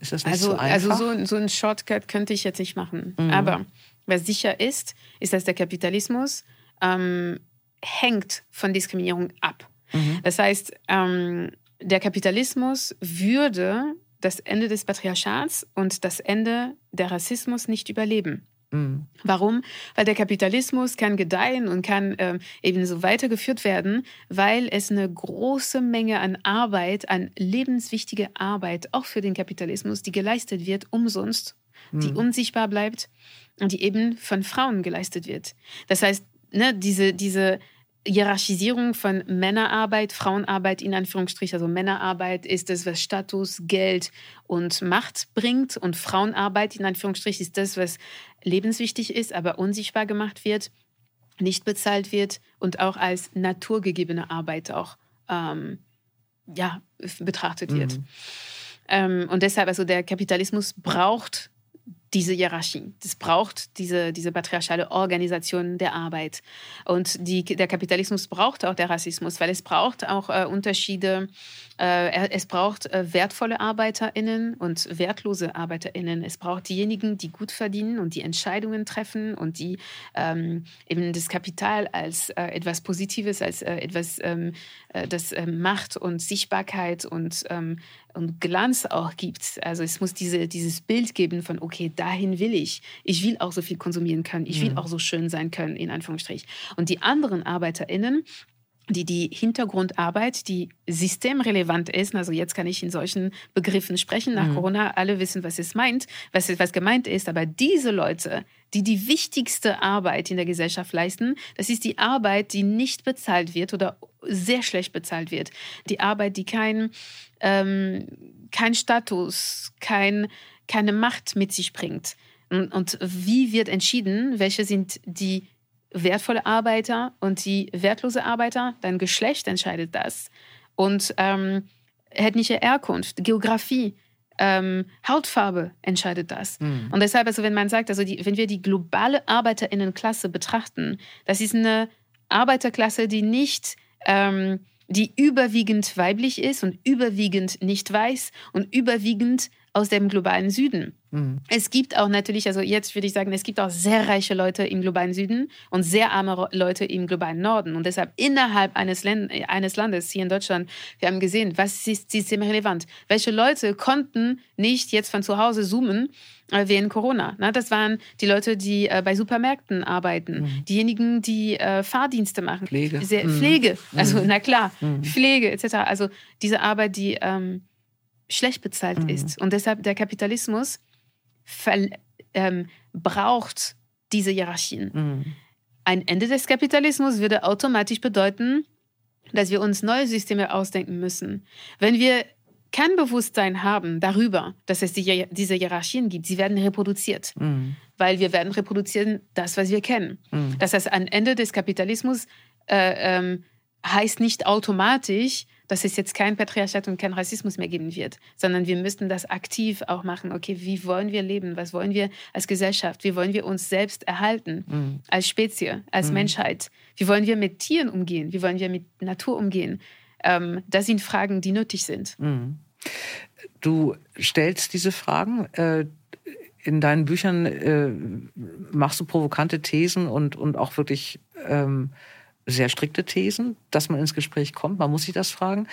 Ist das nicht also, so einfach? Also so, so ein Shortcut könnte ich jetzt nicht machen. Mhm. Aber was sicher ist, ist, dass der Kapitalismus ähm, hängt von Diskriminierung ab. Mhm. Das heißt, ähm, der Kapitalismus würde das Ende des Patriarchats und das Ende der Rassismus nicht überleben. Mhm. Warum? Weil der Kapitalismus kann gedeihen und kann ähm, eben so weitergeführt werden, weil es eine große Menge an Arbeit, an lebenswichtige Arbeit, auch für den Kapitalismus, die geleistet wird, umsonst, mhm. die unsichtbar bleibt und die eben von Frauen geleistet wird. Das heißt, ne, diese, diese Hierarchisierung von Männerarbeit, Frauenarbeit in Anführungsstrichen. Also Männerarbeit ist das, was Status, Geld und Macht bringt und Frauenarbeit in Anführungsstrichen ist das, was lebenswichtig ist, aber unsichtbar gemacht wird, nicht bezahlt wird und auch als naturgegebene Arbeit auch ähm, ja, betrachtet wird. Mhm. Ähm, und deshalb, also der Kapitalismus braucht diese Hierarchie. Das braucht diese, diese patriarchale Organisation der Arbeit. Und die, der Kapitalismus braucht auch der Rassismus, weil es braucht auch äh, Unterschiede äh, es braucht äh, wertvolle ArbeiterInnen und wertlose ArbeiterInnen. Es braucht diejenigen, die gut verdienen und die Entscheidungen treffen und die ähm, eben das Kapital als äh, etwas Positives, als äh, etwas, ähm, äh, das äh, Macht und Sichtbarkeit und, ähm, und Glanz auch gibt. Also es muss diese, dieses Bild geben von, okay, dahin will ich. Ich will auch so viel konsumieren können. Ich will mhm. auch so schön sein können, in Anführungsstrich. Und die anderen ArbeiterInnen, die die Hintergrundarbeit, die systemrelevant ist, also jetzt kann ich in solchen Begriffen sprechen, nach mhm. Corona, alle wissen, was es meint, was, was gemeint ist, aber diese Leute, die die wichtigste Arbeit in der Gesellschaft leisten, das ist die Arbeit, die nicht bezahlt wird oder sehr schlecht bezahlt wird. Die Arbeit, die kein, ähm, kein Status, kein, keine Macht mit sich bringt. Und, und wie wird entschieden, welche sind die wertvolle Arbeiter und die wertlose Arbeiter, dein Geschlecht entscheidet das. Und ähm, ethnische Herkunft, Geografie, ähm, Hautfarbe entscheidet das. Mhm. Und deshalb, also wenn man sagt, also die, wenn wir die globale Arbeiterinnenklasse betrachten, das ist eine Arbeiterklasse, die nicht ähm, die überwiegend weiblich ist und überwiegend nicht weiß und überwiegend aus dem globalen Süden. Mhm. Es gibt auch natürlich, also jetzt würde ich sagen, es gibt auch sehr reiche Leute im globalen Süden und sehr arme Leute im globalen Norden. Und deshalb innerhalb eines, Länd eines Landes, hier in Deutschland, wir haben gesehen, was ist systemrelevant? Welche Leute konnten nicht jetzt von zu Hause zoomen äh, während Corona? Na, das waren die Leute, die äh, bei Supermärkten arbeiten, mhm. diejenigen, die äh, Fahrdienste machen. Pflege. Sehr, mhm. Pflege, also mhm. na klar, mhm. Pflege etc. Also diese Arbeit, die... Ähm, schlecht bezahlt mhm. ist. Und deshalb der Kapitalismus ähm, braucht diese Hierarchien. Mhm. Ein Ende des Kapitalismus würde automatisch bedeuten, dass wir uns neue Systeme ausdenken müssen. Wenn wir kein Bewusstsein haben darüber, dass es die, diese Hierarchien gibt, sie werden reproduziert. Mhm. Weil wir werden reproduzieren das, was wir kennen. Mhm. Das heißt, ein Ende des Kapitalismus äh, ähm, heißt nicht automatisch, dass es jetzt kein Patriarchat und kein Rassismus mehr geben wird, sondern wir müssten das aktiv auch machen. Okay, wie wollen wir leben? Was wollen wir als Gesellschaft? Wie wollen wir uns selbst erhalten mhm. als Spezie, als mhm. Menschheit? Wie wollen wir mit Tieren umgehen? Wie wollen wir mit Natur umgehen? Ähm, das sind Fragen, die nötig sind. Mhm. Du stellst diese Fragen. Äh in deinen Büchern äh, machst du provokante Thesen und, und auch wirklich ähm, sehr strikte Thesen, dass man ins Gespräch kommt. Man muss sich das fragen.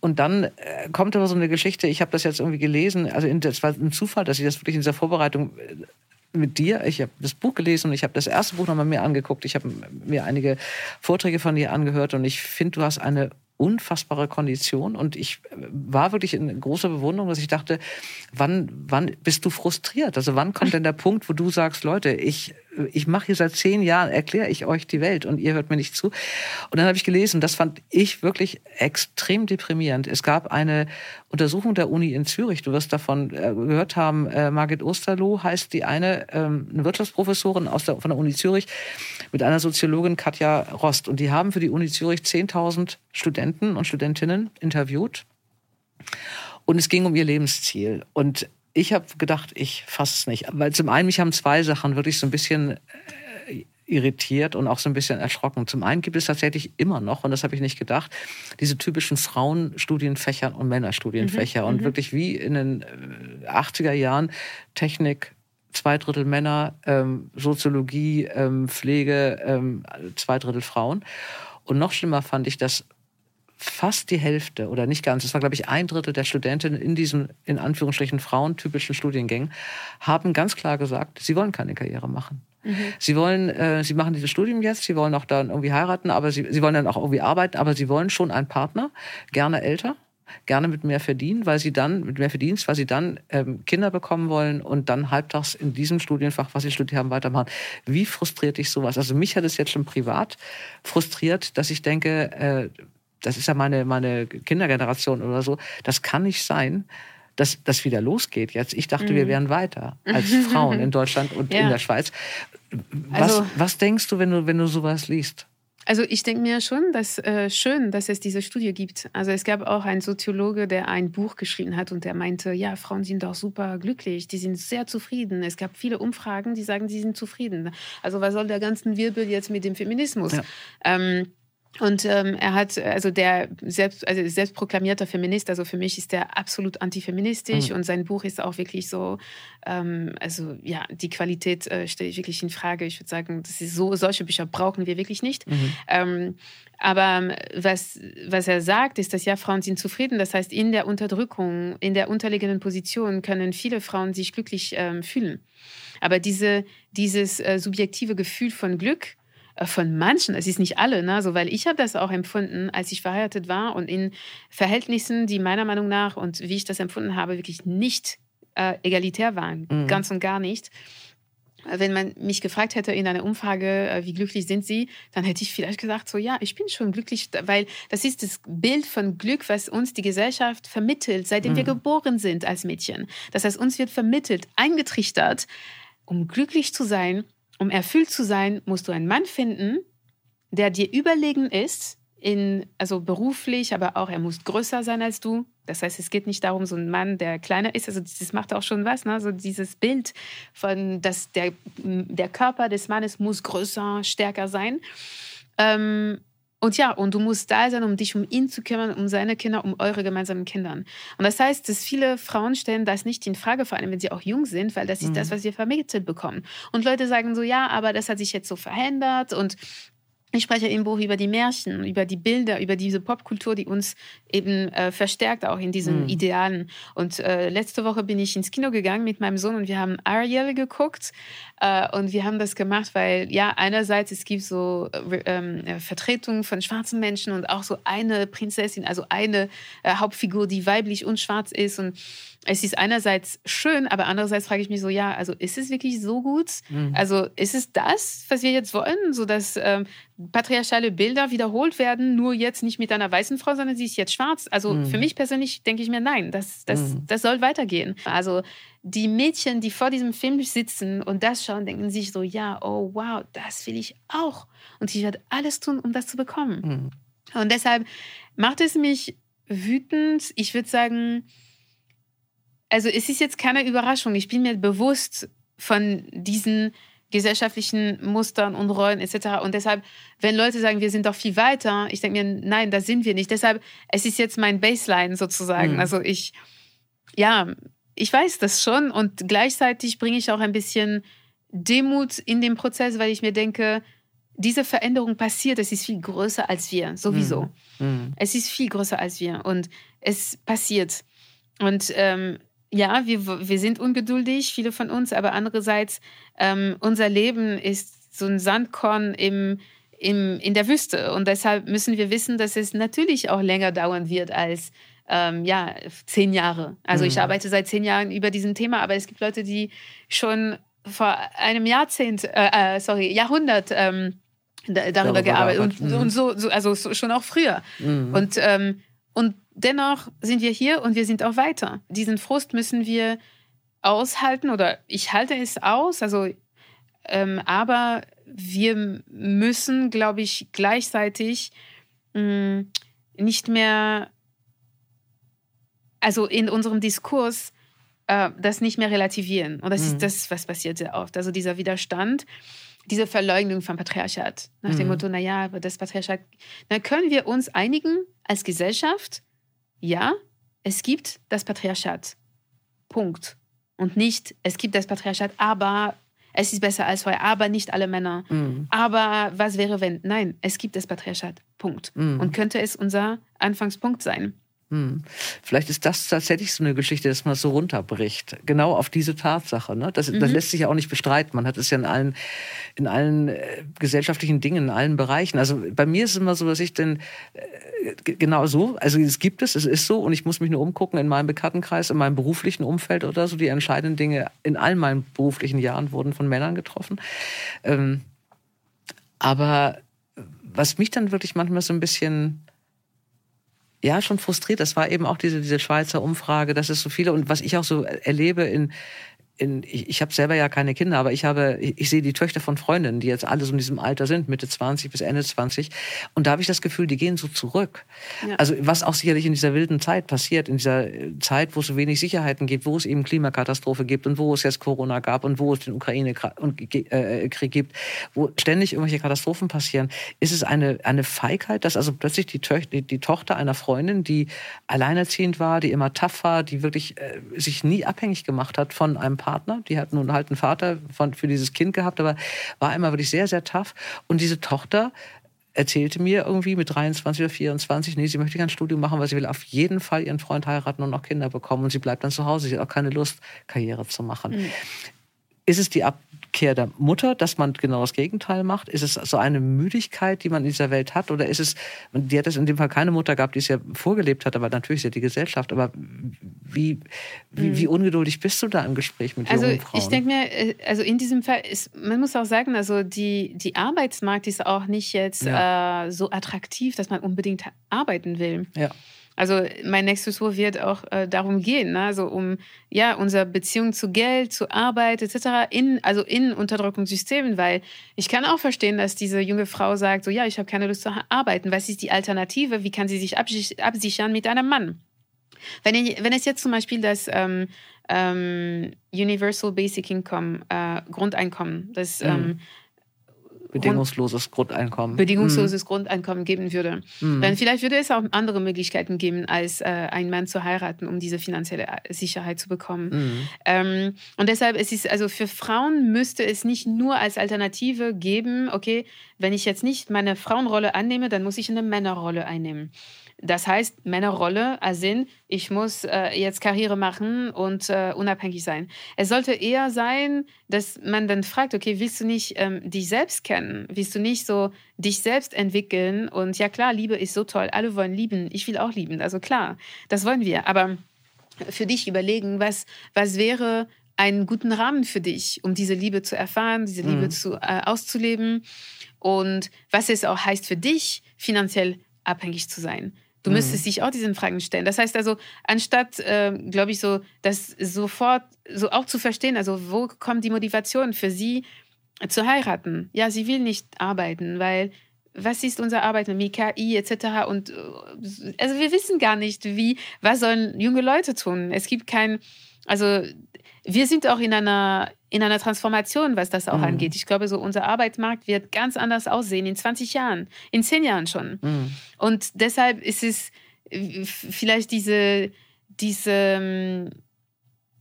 Und dann äh, kommt aber so eine Geschichte, ich habe das jetzt irgendwie gelesen, also das war ein Zufall, dass ich das wirklich in dieser Vorbereitung äh, mit dir, ich habe das Buch gelesen und ich habe das erste Buch nochmal mir angeguckt. Ich habe mir einige Vorträge von dir angehört und ich finde, du hast eine unfassbare Kondition. Und ich war wirklich in großer Bewunderung, dass ich dachte, wann, wann bist du frustriert? Also wann kommt denn der Punkt, wo du sagst, Leute, ich, ich mache hier seit zehn Jahren, erkläre ich euch die Welt und ihr hört mir nicht zu. Und dann habe ich gelesen, das fand ich wirklich extrem deprimierend. Es gab eine Untersuchung der Uni in Zürich, du wirst davon äh, gehört haben, äh, Margit Osterloh heißt die eine, ähm, eine Wirtschaftsprofessorin aus der, von der Uni Zürich mit einer Soziologin Katja Rost. Und die haben für die Uni Zürich 10.000 Studenten und Studentinnen interviewt. Und es ging um ihr Lebensziel. Und ich habe gedacht, ich fasse es nicht. Weil zum einen, mich haben zwei Sachen wirklich so ein bisschen äh, irritiert und auch so ein bisschen erschrocken. Zum einen gibt es tatsächlich immer noch, und das habe ich nicht gedacht, diese typischen Frauenstudienfächer und Männerstudienfächer. Mhm, und mhm. wirklich wie in den 80er äh, Jahren Technik, zwei Drittel Männer, ähm, Soziologie, ähm, Pflege, ähm, zwei Drittel Frauen. Und noch schlimmer fand ich, dass fast die Hälfte oder nicht ganz, es war glaube ich ein Drittel der Studentinnen in diesen in Anführungsstrichen frauentypischen Studiengängen haben ganz klar gesagt, sie wollen keine Karriere machen. Mhm. Sie wollen, äh, sie machen dieses Studium jetzt, sie wollen auch dann irgendwie heiraten, aber sie, sie wollen dann auch irgendwie arbeiten, aber sie wollen schon einen Partner, gerne älter, gerne mit mehr Verdienen, weil sie dann, mit mehr Verdienst, weil sie dann ähm, Kinder bekommen wollen und dann halbtags in diesem Studienfach, was sie studiert haben, weitermachen. Wie frustriert dich sowas? Also mich hat es jetzt schon privat frustriert, dass ich denke, äh, das ist ja meine, meine Kindergeneration oder so, das kann nicht sein, dass das wieder losgeht jetzt. Ich dachte, mhm. wir wären weiter als Frauen in Deutschland und ja. in der Schweiz. Was, also, was denkst du, wenn du, wenn du sowas liest? Also ich denke mir schon, dass äh, schön, dass es diese Studie gibt. Also es gab auch einen Soziologe, der ein Buch geschrieben hat und der meinte, ja, Frauen sind doch super glücklich, die sind sehr zufrieden. Es gab viele Umfragen, die sagen, sie sind zufrieden. Also was soll der ganzen Wirbel jetzt mit dem Feminismus? Ja. Ähm, und ähm, er hat, also der selbst, also selbstproklamierter Feminist, also für mich ist er absolut antifeministisch mhm. und sein Buch ist auch wirklich so, ähm, also ja, die Qualität äh, stelle ich wirklich in Frage. Ich würde sagen, das ist so, solche Bücher brauchen wir wirklich nicht. Mhm. Ähm, aber ähm, was, was er sagt, ist, dass ja, Frauen sind zufrieden. Das heißt, in der Unterdrückung, in der unterliegenden Position können viele Frauen sich glücklich ähm, fühlen. Aber diese, dieses äh, subjektive Gefühl von Glück, von manchen, es ist nicht alle, ne? so, weil ich habe das auch empfunden, als ich verheiratet war und in Verhältnissen, die meiner Meinung nach und wie ich das empfunden habe, wirklich nicht äh, egalitär waren, mhm. ganz und gar nicht. Wenn man mich gefragt hätte in einer Umfrage, äh, wie glücklich sind Sie, dann hätte ich vielleicht gesagt, so ja, ich bin schon glücklich, weil das ist das Bild von Glück, was uns die Gesellschaft vermittelt, seitdem mhm. wir geboren sind als Mädchen. Das heißt, uns wird vermittelt, eingetrichtert, um glücklich zu sein, um erfüllt zu sein, musst du einen Mann finden, der dir überlegen ist, in, also beruflich, aber auch er muss größer sein als du. Das heißt, es geht nicht darum, so ein Mann, der kleiner ist. Also das macht auch schon was. Ne? So dieses Bild von, dass der, der Körper des Mannes muss größer, stärker sein. Ähm, und ja, und du musst da sein, um dich um ihn zu kümmern, um seine Kinder, um eure gemeinsamen Kinder. Und das heißt, dass viele Frauen stellen das nicht in Frage, vor allem wenn sie auch jung sind, weil das ist mhm. das, was wir vermittelt bekommen. Und Leute sagen so, ja, aber das hat sich jetzt so verändert und ich spreche im Buch über die Märchen, über die Bilder, über diese Popkultur, die uns eben äh, verstärkt auch in diesen mhm. Idealen. Und äh, letzte Woche bin ich ins Kino gegangen mit meinem Sohn und wir haben Ariel geguckt. Äh, und wir haben das gemacht, weil ja, einerseits es gibt so äh, ähm, äh, Vertretungen von schwarzen Menschen und auch so eine Prinzessin, also eine äh, Hauptfigur, die weiblich und schwarz ist. Und es ist einerseits schön, aber andererseits frage ich mich so, ja, also ist es wirklich so gut? Mhm. Also ist es das, was wir jetzt wollen, so dass ähm, patriarchale Bilder wiederholt werden, nur jetzt nicht mit einer weißen Frau, sondern sie ist jetzt schwarz? Also mhm. für mich persönlich denke ich mir, nein, das, das, mhm. das soll weitergehen. Also die Mädchen, die vor diesem Film sitzen und das schauen, denken sich so, ja, oh wow, das will ich auch. Und ich werde alles tun, um das zu bekommen. Mhm. Und deshalb macht es mich wütend. Ich würde sagen, also es ist jetzt keine Überraschung. Ich bin mir bewusst von diesen gesellschaftlichen Mustern und Rollen etc. Und deshalb, wenn Leute sagen, wir sind doch viel weiter, ich denke mir, nein, da sind wir nicht. Deshalb, es ist jetzt mein Baseline sozusagen. Mhm. Also ich, ja, ich weiß das schon und gleichzeitig bringe ich auch ein bisschen Demut in den Prozess, weil ich mir denke, diese Veränderung passiert, es ist viel größer als wir, sowieso. Mhm. Es ist viel größer als wir und es passiert. Und ähm, ja, wir, wir sind ungeduldig, viele von uns, aber andererseits, ähm, unser Leben ist so ein Sandkorn im, im, in der Wüste. Und deshalb müssen wir wissen, dass es natürlich auch länger dauern wird als ähm, ja, zehn Jahre. Also mhm. ich arbeite seit zehn Jahren über diesem Thema, aber es gibt Leute, die schon vor einem Jahrzehnt, äh, äh sorry, Jahrhundert ähm, darüber, darüber gearbeitet und, mhm. und so, so, also so, schon auch früher. Mhm. Und, ähm, und dennoch sind wir hier und wir sind auch weiter. Diesen Frust müssen wir aushalten oder ich halte es aus, also ähm, aber wir müssen, glaube ich, gleichzeitig mh, mm, nicht mehr, also in unserem Diskurs, äh, das nicht mehr relativieren. Und das mhm. ist das, was passiert sehr oft. Also dieser Widerstand, diese Verleugnung vom Patriarchat. Nach mhm. dem Motto, naja, das Patriarchat, dann können wir uns einigen als Gesellschaft, ja, es gibt das Patriarchat. Punkt. Und nicht, es gibt das Patriarchat, aber es ist besser als vorher, aber nicht alle Männer. Mhm. Aber was wäre, wenn? Nein, es gibt das Patriarchat. Punkt. Mhm. Und könnte es unser Anfangspunkt sein. Hm. Vielleicht ist das tatsächlich so eine Geschichte, dass man es so runterbricht. Genau auf diese Tatsache. Ne? Das, mhm. das lässt sich ja auch nicht bestreiten. Man hat es ja in allen, in allen äh, gesellschaftlichen Dingen, in allen Bereichen. Also bei mir ist es immer so, dass ich denn äh, genau so, also es gibt es, es ist so und ich muss mich nur umgucken in meinem Bekanntenkreis, in meinem beruflichen Umfeld oder so. Die entscheidenden Dinge in all meinen beruflichen Jahren wurden von Männern getroffen. Ähm, aber was mich dann wirklich manchmal so ein bisschen ja schon frustriert. Das war eben auch diese, diese Schweizer Umfrage, dass es so viele und was ich auch so erlebe in, in, ich, ich habe selber ja keine Kinder, aber ich habe, ich, ich sehe die Töchter von Freundinnen, die jetzt alle so in diesem Alter sind, Mitte 20 bis Ende 20. Und da habe ich das Gefühl, die gehen so zurück. Ja. Also was auch sicherlich in dieser wilden Zeit passiert, in dieser Zeit, wo es so wenig Sicherheiten gibt, wo es eben Klimakatastrophe gibt und wo es jetzt Corona gab und wo es den Ukraine-Krieg äh, gibt, wo ständig irgendwelche Katastrophen passieren, ist es eine, eine Feigheit, dass also plötzlich die, Töch die, die Tochter einer Freundin, die alleinerziehend war, die immer tough war, die wirklich äh, sich nie abhängig gemacht hat von einem Partner. Die hat nun halt einen Vater von, für dieses Kind gehabt, aber war immer wirklich sehr, sehr tough. Und diese Tochter erzählte mir irgendwie mit 23 oder 24, nee, sie möchte kein Studium machen, weil sie will auf jeden Fall ihren Freund heiraten und noch Kinder bekommen. Und sie bleibt dann zu Hause. Sie hat auch keine Lust, Karriere zu machen. Mhm. Ist es die Abkehr der Mutter, dass man genau das Gegenteil macht? Ist es so eine Müdigkeit, die man in dieser Welt hat? Oder ist es, die hat es in dem Fall keine Mutter gehabt, die es ja vorgelebt hat, aber natürlich ist ja die Gesellschaft. Aber wie, wie, mhm. wie ungeduldig bist du da im Gespräch mit also jungen Frauen? Ich denke mir, äh, also in diesem Fall, ist, man muss auch sagen, also die, die Arbeitsmarkt ist auch nicht jetzt ja. äh, so attraktiv, dass man unbedingt arbeiten will. Ja. Also mein nächstes Tour wird auch äh, darum gehen, ne? also um ja unsere Beziehung zu Geld, zu Arbeit etc. in also in Unterdrückungssystemen, weil ich kann auch verstehen, dass diese junge Frau sagt, so ja, ich habe keine Lust zu arbeiten. Was ist die Alternative? Wie kann sie sich absichern mit einem Mann? Wenn, ich, wenn es jetzt zum Beispiel das ähm, ähm, Universal Basic Income, äh, Grundeinkommen, das mhm. ähm, bedingungsloses Grundeinkommen. Bedingungsloses mhm. Grundeinkommen geben würde. Mhm. Dann vielleicht würde es auch andere Möglichkeiten geben, als äh, einen Mann zu heiraten, um diese finanzielle äh, Sicherheit zu bekommen. Mhm. Ähm, und deshalb es ist also für Frauen müsste es nicht nur als Alternative geben, okay, wenn ich jetzt nicht meine Frauenrolle annehme, dann muss ich eine Männerrolle einnehmen. Das heißt, Männerrolle, also ich muss äh, jetzt Karriere machen und äh, unabhängig sein. Es sollte eher sein, dass man dann fragt, okay, willst du nicht ähm, dich selbst kennen? Willst du nicht so dich selbst entwickeln? Und ja klar, Liebe ist so toll. Alle wollen lieben. Ich will auch lieben. Also klar, das wollen wir. Aber für dich überlegen, was, was wäre einen guten Rahmen für dich, um diese Liebe zu erfahren, diese Liebe mhm. zu, äh, auszuleben und was es auch heißt für dich, finanziell abhängig zu sein. Du mhm. müsstest dich auch diesen Fragen stellen. Das heißt also, anstatt, äh, glaube ich, so, das sofort so auch zu verstehen, also wo kommt die Motivation für sie zu heiraten? Ja, sie will nicht arbeiten, weil was ist unsere Arbeit mit KI etc. Und äh, also wir wissen gar nicht, wie, was sollen junge Leute tun? Es gibt kein, also wir sind auch in einer, in einer Transformation, was das auch mhm. angeht. Ich glaube, so unser Arbeitsmarkt wird ganz anders aussehen in 20 Jahren, in 10 Jahren schon. Mhm. Und deshalb ist es äh, vielleicht diese, diese, ähm,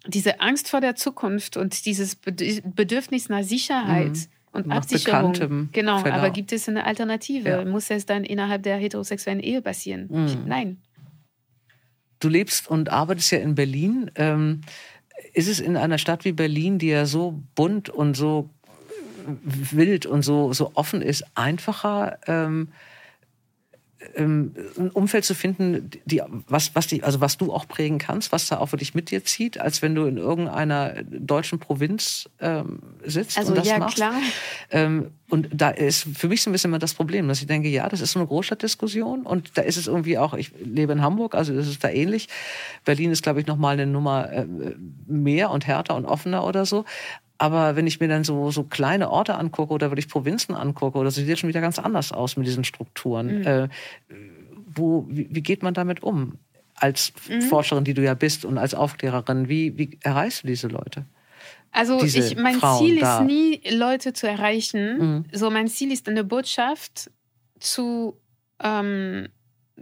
diese Angst vor der Zukunft und dieses Bedürfnis nach Sicherheit. Mhm und Nach Absicherung. bekanntem Genau, Verlauf. aber gibt es eine Alternative? Ja. Muss es dann innerhalb der heterosexuellen Ehe passieren? Mhm. Nein. Du lebst und arbeitest ja in Berlin. Ähm, ist es in einer Stadt wie Berlin, die ja so bunt und so wild und so, so offen ist, einfacher, ähm, ähm, ein Umfeld zu finden, die, was, was, die, also was du auch prägen kannst, was da auch wirklich mit dir zieht, als wenn du in irgendeiner deutschen Provinz ähm, sitzt Also und das ja, machst? klar. Ähm, und da ist für mich so ein bisschen immer das Problem, dass ich denke, ja, das ist so eine Großstadtdiskussion und da ist es irgendwie auch, ich lebe in Hamburg, also das ist da ähnlich. Berlin ist, glaube ich, noch mal eine Nummer äh, mehr und härter und offener oder so. Aber wenn ich mir dann so, so kleine Orte angucke oder wirklich Provinzen angucke, oder sieht das schon wieder ganz anders aus mit diesen Strukturen. Mhm. Äh, wo, wie, wie geht man damit um? Als Mhm. Forscherin, die du ja bist und als Aufklärerin, wie, wie erreichst du diese Leute? Also diese ich, mein Frauen Ziel ist da. nie, Leute zu erreichen. Mhm. So mein Ziel ist eine Botschaft zu, ähm,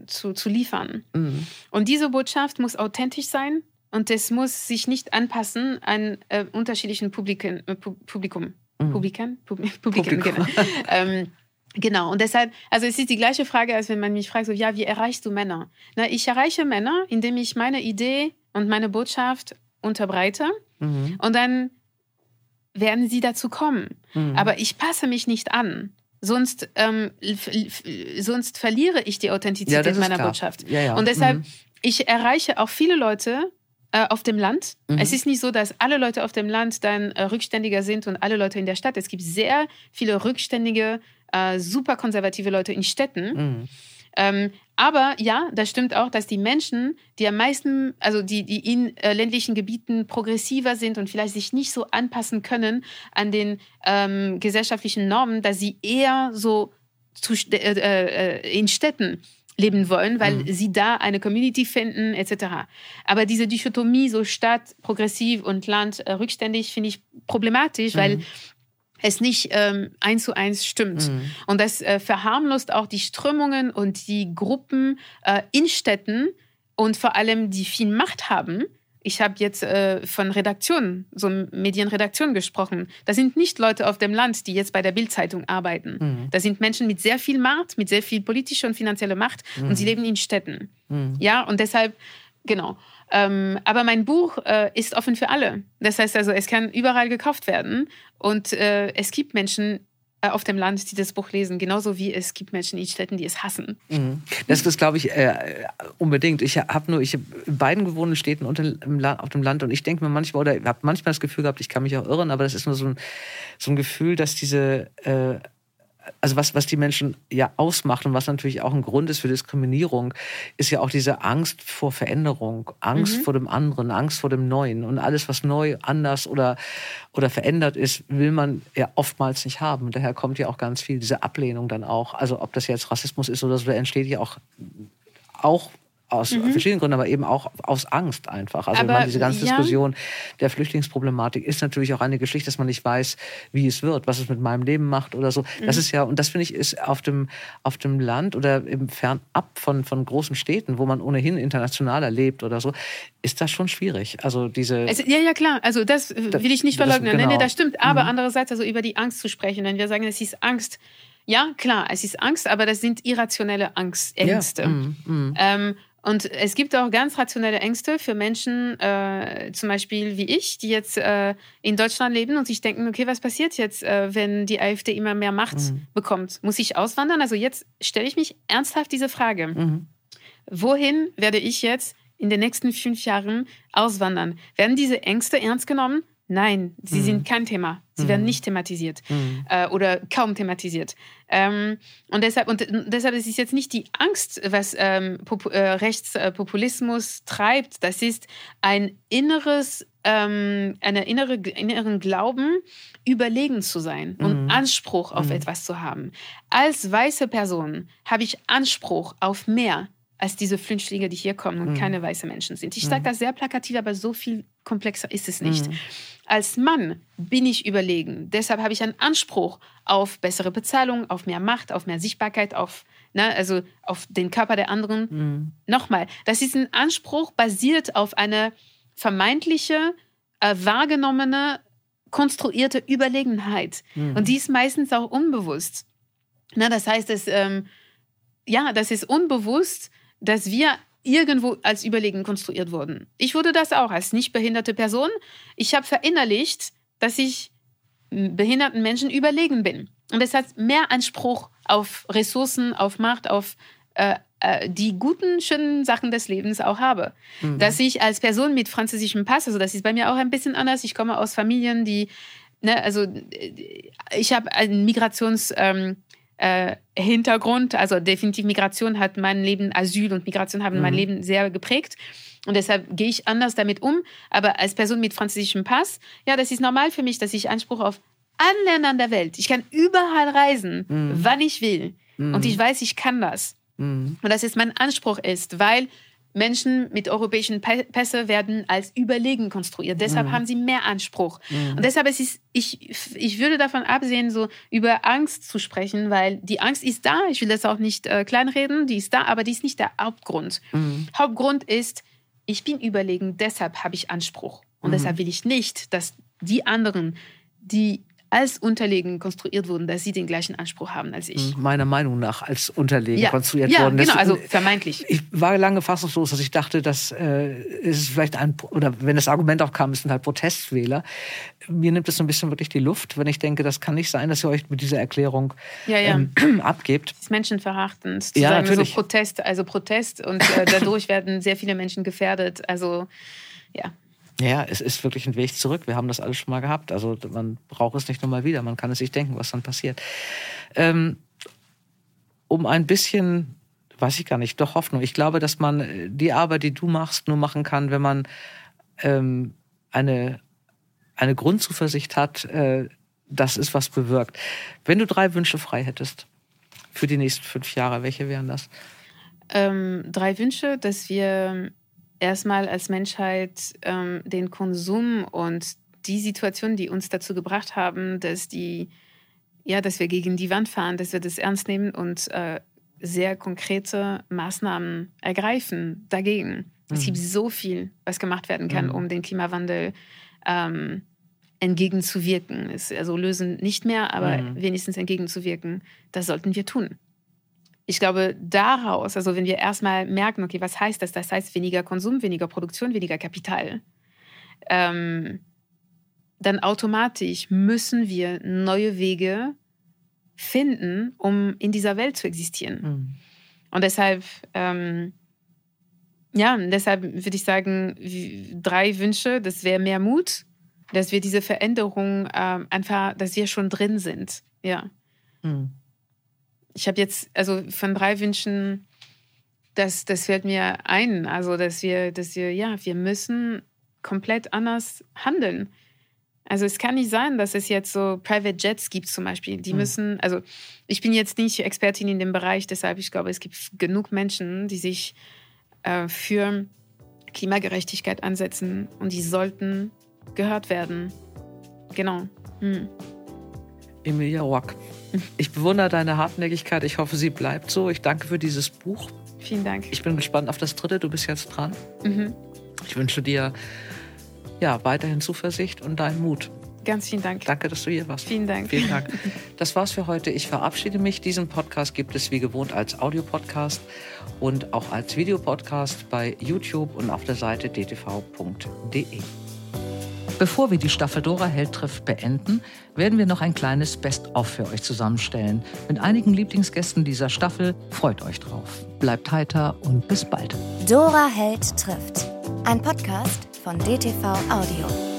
zu, zu liefern. Mhm. Und diese Botschaft muss authentisch sein und es muss sich nicht anpassen an äh, unterschiedlichen Publiken, äh, Pu- Publikum. Mhm. Publiken? Pub Publikum. genau. ähm, genau. Und deshalb, also es ist die gleiche Frage, als wenn man mich fragt, so, ja, wie erreichst du Männer? Na, ich erreiche Männer, indem ich meine Idee und meine Botschaft unterbreite Mhm. und dann werden sie dazu kommen. Mhm. Aber ich passe mich nicht an. Sonst, ähm, sonst verliere ich die Ja, Authentizität ist meiner klar. Botschaft. Ja, ja. Und deshalb, Mhm. ich erreiche auch viele Leute äh, auf dem Land. Mhm. Es ist nicht so, dass alle Leute auf dem Land dann äh, rückständiger sind und alle Leute in der Stadt. Es gibt sehr viele rückständige, äh, super konservative Leute in Städten. Mhm. Ähm, aber ja, das stimmt auch, dass die Menschen, die am meisten, also die, die in äh, ländlichen Gebieten progressiver sind und vielleicht sich nicht so anpassen können an den ähm, gesellschaftlichen Normen, dass sie eher so zu, st- äh, äh, in Städten leben wollen, weil Mhm. sie da eine Community finden, etc. Aber diese Dichotomie, so Stadt, progressiv und Land, äh, rückständig, finde ich problematisch, weil Mhm. es nicht ähm, eins zu eins stimmt. Mhm. Und das äh, verharmlost auch die Strömungen und die Gruppen äh, in Städten und vor allem die viel Macht haben. Ich habe jetzt äh, von Redaktionen, so Medienredaktionen gesprochen. Das sind nicht Leute auf dem Land, die jetzt bei der Bildzeitung arbeiten. Mhm. Das sind Menschen mit sehr viel Macht, mit sehr viel politischer und finanzieller Macht und sie leben in Städten. Mhm. Ja, und deshalb, genau. Ähm, aber mein Buch äh, ist offen für alle. Das heißt also, es kann überall gekauft werden. Und äh, es gibt Menschen auf dem Land, die das Buch lesen, genauso wie es gibt Menschen in Städten, die es hassen. Mhm. Das, das glaube ich äh, unbedingt. Ich habe nur, ich habe in beiden gewohnten Städten und auf dem Land und ich denke mir manchmal oder habe manchmal das Gefühl gehabt, ich kann mich auch irren, aber das ist nur so ein, so ein Gefühl, dass diese äh, also was, was die Menschen ja ausmacht und was natürlich auch ein Grund ist für Diskriminierung, ist ja auch diese Angst vor Veränderung, Angst Mhm. vor dem anderen, Angst vor dem Neuen. Und alles, was neu, anders oder, oder verändert ist, will man ja oftmals nicht haben. Und daher kommt ja auch ganz viel diese Ablehnung dann auch. Also ob das jetzt Rassismus ist oder so, da entsteht ja auch, auch aus verschiedenen Gründen, aber eben auch aus Angst einfach. Also Mhm. Aber, meine, diese ganze ja. Diskussion der Flüchtlingsproblematik ist natürlich auch eine Geschichte, dass man nicht weiß, wie es wird, was es mit meinem Leben macht oder so. Das Mhm. ist ja, und das finde ich, ist auf dem, auf dem Land oder im Fernab von, von großen Städten, wo man ohnehin internationaler lebt oder so, ist das schon schwierig. Also diese. Es, ja, ja, klar. Also das äh, Das- will ich nicht das- verleugnen. Nee, nee, genau. das stimmt. Aber andererseits, also über die Angst zu sprechen, wenn wir sagen, es ist Angst. Ja, klar, es ist Angst, aber das sind irrationelle Angst, Ängste. Ja, mm, mm. Ähm, und es gibt auch ganz rationelle Ängste für Menschen, äh, zum Beispiel wie ich, die jetzt äh, in Deutschland leben und sich denken, okay, was passiert jetzt, äh, wenn die AfD immer mehr Macht Mhm. bekommt? Muss ich auswandern? Also jetzt stelle ich mich ernsthaft diese Frage. Mhm. Wohin werde ich jetzt in den nächsten fünf Jahren auswandern? Werden diese Ängste ernst genommen? Nein, sie Mhm. sind kein Thema. Sie werden nicht thematisiert Mhm. äh, oder kaum thematisiert. Ähm, und deshalb, und deshalb ist es jetzt nicht die Angst, was ähm, äh, Rechtspopulismus treibt. Das ist ein inneres, ähm, eine innere, inneren Glauben, überlegen zu sein und Mhm. Anspruch auf Mhm. etwas zu haben. Als weiße Person habe ich Anspruch auf mehr als diese Flüchtlinge, die hier kommen und Mhm. keine weiße Menschen sind. Ich sage das sehr plakativ, aber so viel komplexer ist es nicht. Mhm. Als Mann bin ich überlegen. Deshalb habe ich einen Anspruch auf bessere Bezahlung, auf mehr Macht, auf mehr Sichtbarkeit, auf, ne, also auf den Körper der anderen. Mhm. Nochmal, das ist ein Anspruch basiert auf eine vermeintliche, äh, wahrgenommene konstruierte Überlegenheit. Mhm. Und die ist meistens auch unbewusst. Na, das heißt, es, ähm, ja, das ist unbewusst, dass wir irgendwo als überlegen konstruiert wurden. Ich wurde das auch als nicht behinderte Person. Ich habe verinnerlicht, dass ich behinderten Menschen überlegen bin. Und das hat mehr Anspruch auf Ressourcen, auf Macht, auf äh, äh, die guten, schönen Sachen des Lebens auch habe. Mhm. Dass ich als Person mit französischem Pass, also das ist bei mir auch ein bisschen anders, ich komme aus Familien, die, ne, also äh, ich habe einen Migrations... Ähm, äh, Hintergrund, also definitiv Migration hat mein Leben, Asyl und Migration haben mhm. mein Leben sehr geprägt. Und deshalb gehe ich anders damit um. Aber als Person mit französischem Pass, ja, das ist normal für mich, dass ich Anspruch auf allen Ländern der Welt. Ich kann überall reisen, mhm. wann ich will. Mhm. Und ich weiß, ich kann das. Mhm. Und dass es mein Anspruch ist, weil Menschen mit europäischen Pässe werden als überlegen konstruiert. Deshalb mhm. haben sie mehr Anspruch. Mhm. Und deshalb ist es, ich, ich würde davon absehen, so über Angst zu sprechen, weil die Angst ist da. Ich will das auch nicht äh, kleinreden. Die ist da, aber die ist nicht der Hauptgrund. Mhm. Hauptgrund ist, ich bin überlegen, deshalb habe ich Anspruch. Und mhm. deshalb will ich nicht, dass die anderen, die als unterlegen konstruiert wurden, dass sie den gleichen Anspruch haben als ich. Hm, meiner Meinung nach als unterlegen ja. konstruiert ja, worden. Genau, also vermeintlich. Ich war lange fassungslos, dass ich dachte, dass äh, ist vielleicht ein, oder wenn das Argument auch kam, es sind halt Protestwähler. Mir nimmt es so ein bisschen wirklich die Luft, wenn ich denke, das kann nicht sein, dass ihr euch mit dieser Erklärung ja, ja. Ähm, abgebt. Das ist menschenverachtend. Zu ja, sagen, natürlich. so Protest, also Protest und äh, dadurch werden sehr viele Menschen gefährdet. Also ja. Ja, es ist wirklich ein Weg zurück. Wir haben das alles schon mal gehabt. Also man braucht es nicht nochmal wieder. Man kann es sich denken, was dann passiert. Ähm, um ein bisschen, weiß ich gar nicht, doch Hoffnung. Ich glaube, dass man äh, die Arbeit, die du machst, nur machen kann, wenn man ähm, eine, eine Grundzuversicht hat, äh, dass es was bewirkt. Wenn du drei Wünsche frei hättest für die nächsten fünf Jahre, welche wären das? Ähm, drei Wünsche, dass wir erstmal als Menschheit ähm, den Konsum und die Situationen, die uns dazu gebracht haben, dass die, ja, dass wir gegen die Wand fahren, dass wir das ernst nehmen und äh, sehr konkrete Maßnahmen ergreifen dagegen. Mhm. Es gibt so viel, was gemacht werden kann, mhm. um den Klimawandel ähm, entgegenzuwirken. Es, also lösen nicht mehr, aber mhm. wenigstens entgegenzuwirken. Das sollten wir tun ich glaube, daraus, also wenn wir erstmal merken, okay, was heißt das? Das heißt weniger Konsum, weniger Produktion, weniger Kapital. Ähm, dann automatisch müssen wir neue Wege finden, um in dieser Welt zu existieren. Mhm. Und deshalb, ähm, ja, deshalb würde ich sagen, drei Wünsche, das wäre mehr Mut, dass wir diese Veränderung ähm, einfach, dass wir schon drin sind. Ja. Mhm ich habe jetzt, also von drei Wünschen, das, das fällt mir ein. Also, dass wir, dass wir, ja, wir müssen komplett anders handeln. Also es kann nicht sein, dass es jetzt so Private Jets gibt zum Beispiel. Die mhm. müssen, also ich bin jetzt nicht Expertin in dem Bereich, deshalb ich glaube, es gibt genug Menschen, die sich äh, für Klimagerechtigkeit ansetzen und die sollten gehört werden. Genau. Hm. Emilia Rock. Ich bewundere deine Hartnäckigkeit. Ich hoffe, sie bleibt so. Ich danke für dieses Buch. Vielen Dank. Ich bin gespannt auf das dritte. Du bist jetzt dran. Mhm. Ich wünsche dir ja, weiterhin Zuversicht und deinen Mut. Ganz vielen Dank. Danke, dass du hier warst. Vielen Dank. Vielen Dank. Das war's für heute. Ich verabschiede mich. Diesen Podcast gibt es wie gewohnt als Audiopodcast und auch als Videopodcast bei YouTube und auf der Seite dtv.de. Bevor wir die Staffel Dora Held trifft beenden, werden wir noch ein kleines Best-of für euch zusammenstellen. Mit einigen Lieblingsgästen dieser Staffel. Freut euch drauf. Bleibt heiter und bis bald. Dora Held trifft. Ein Podcast von DTV Audio.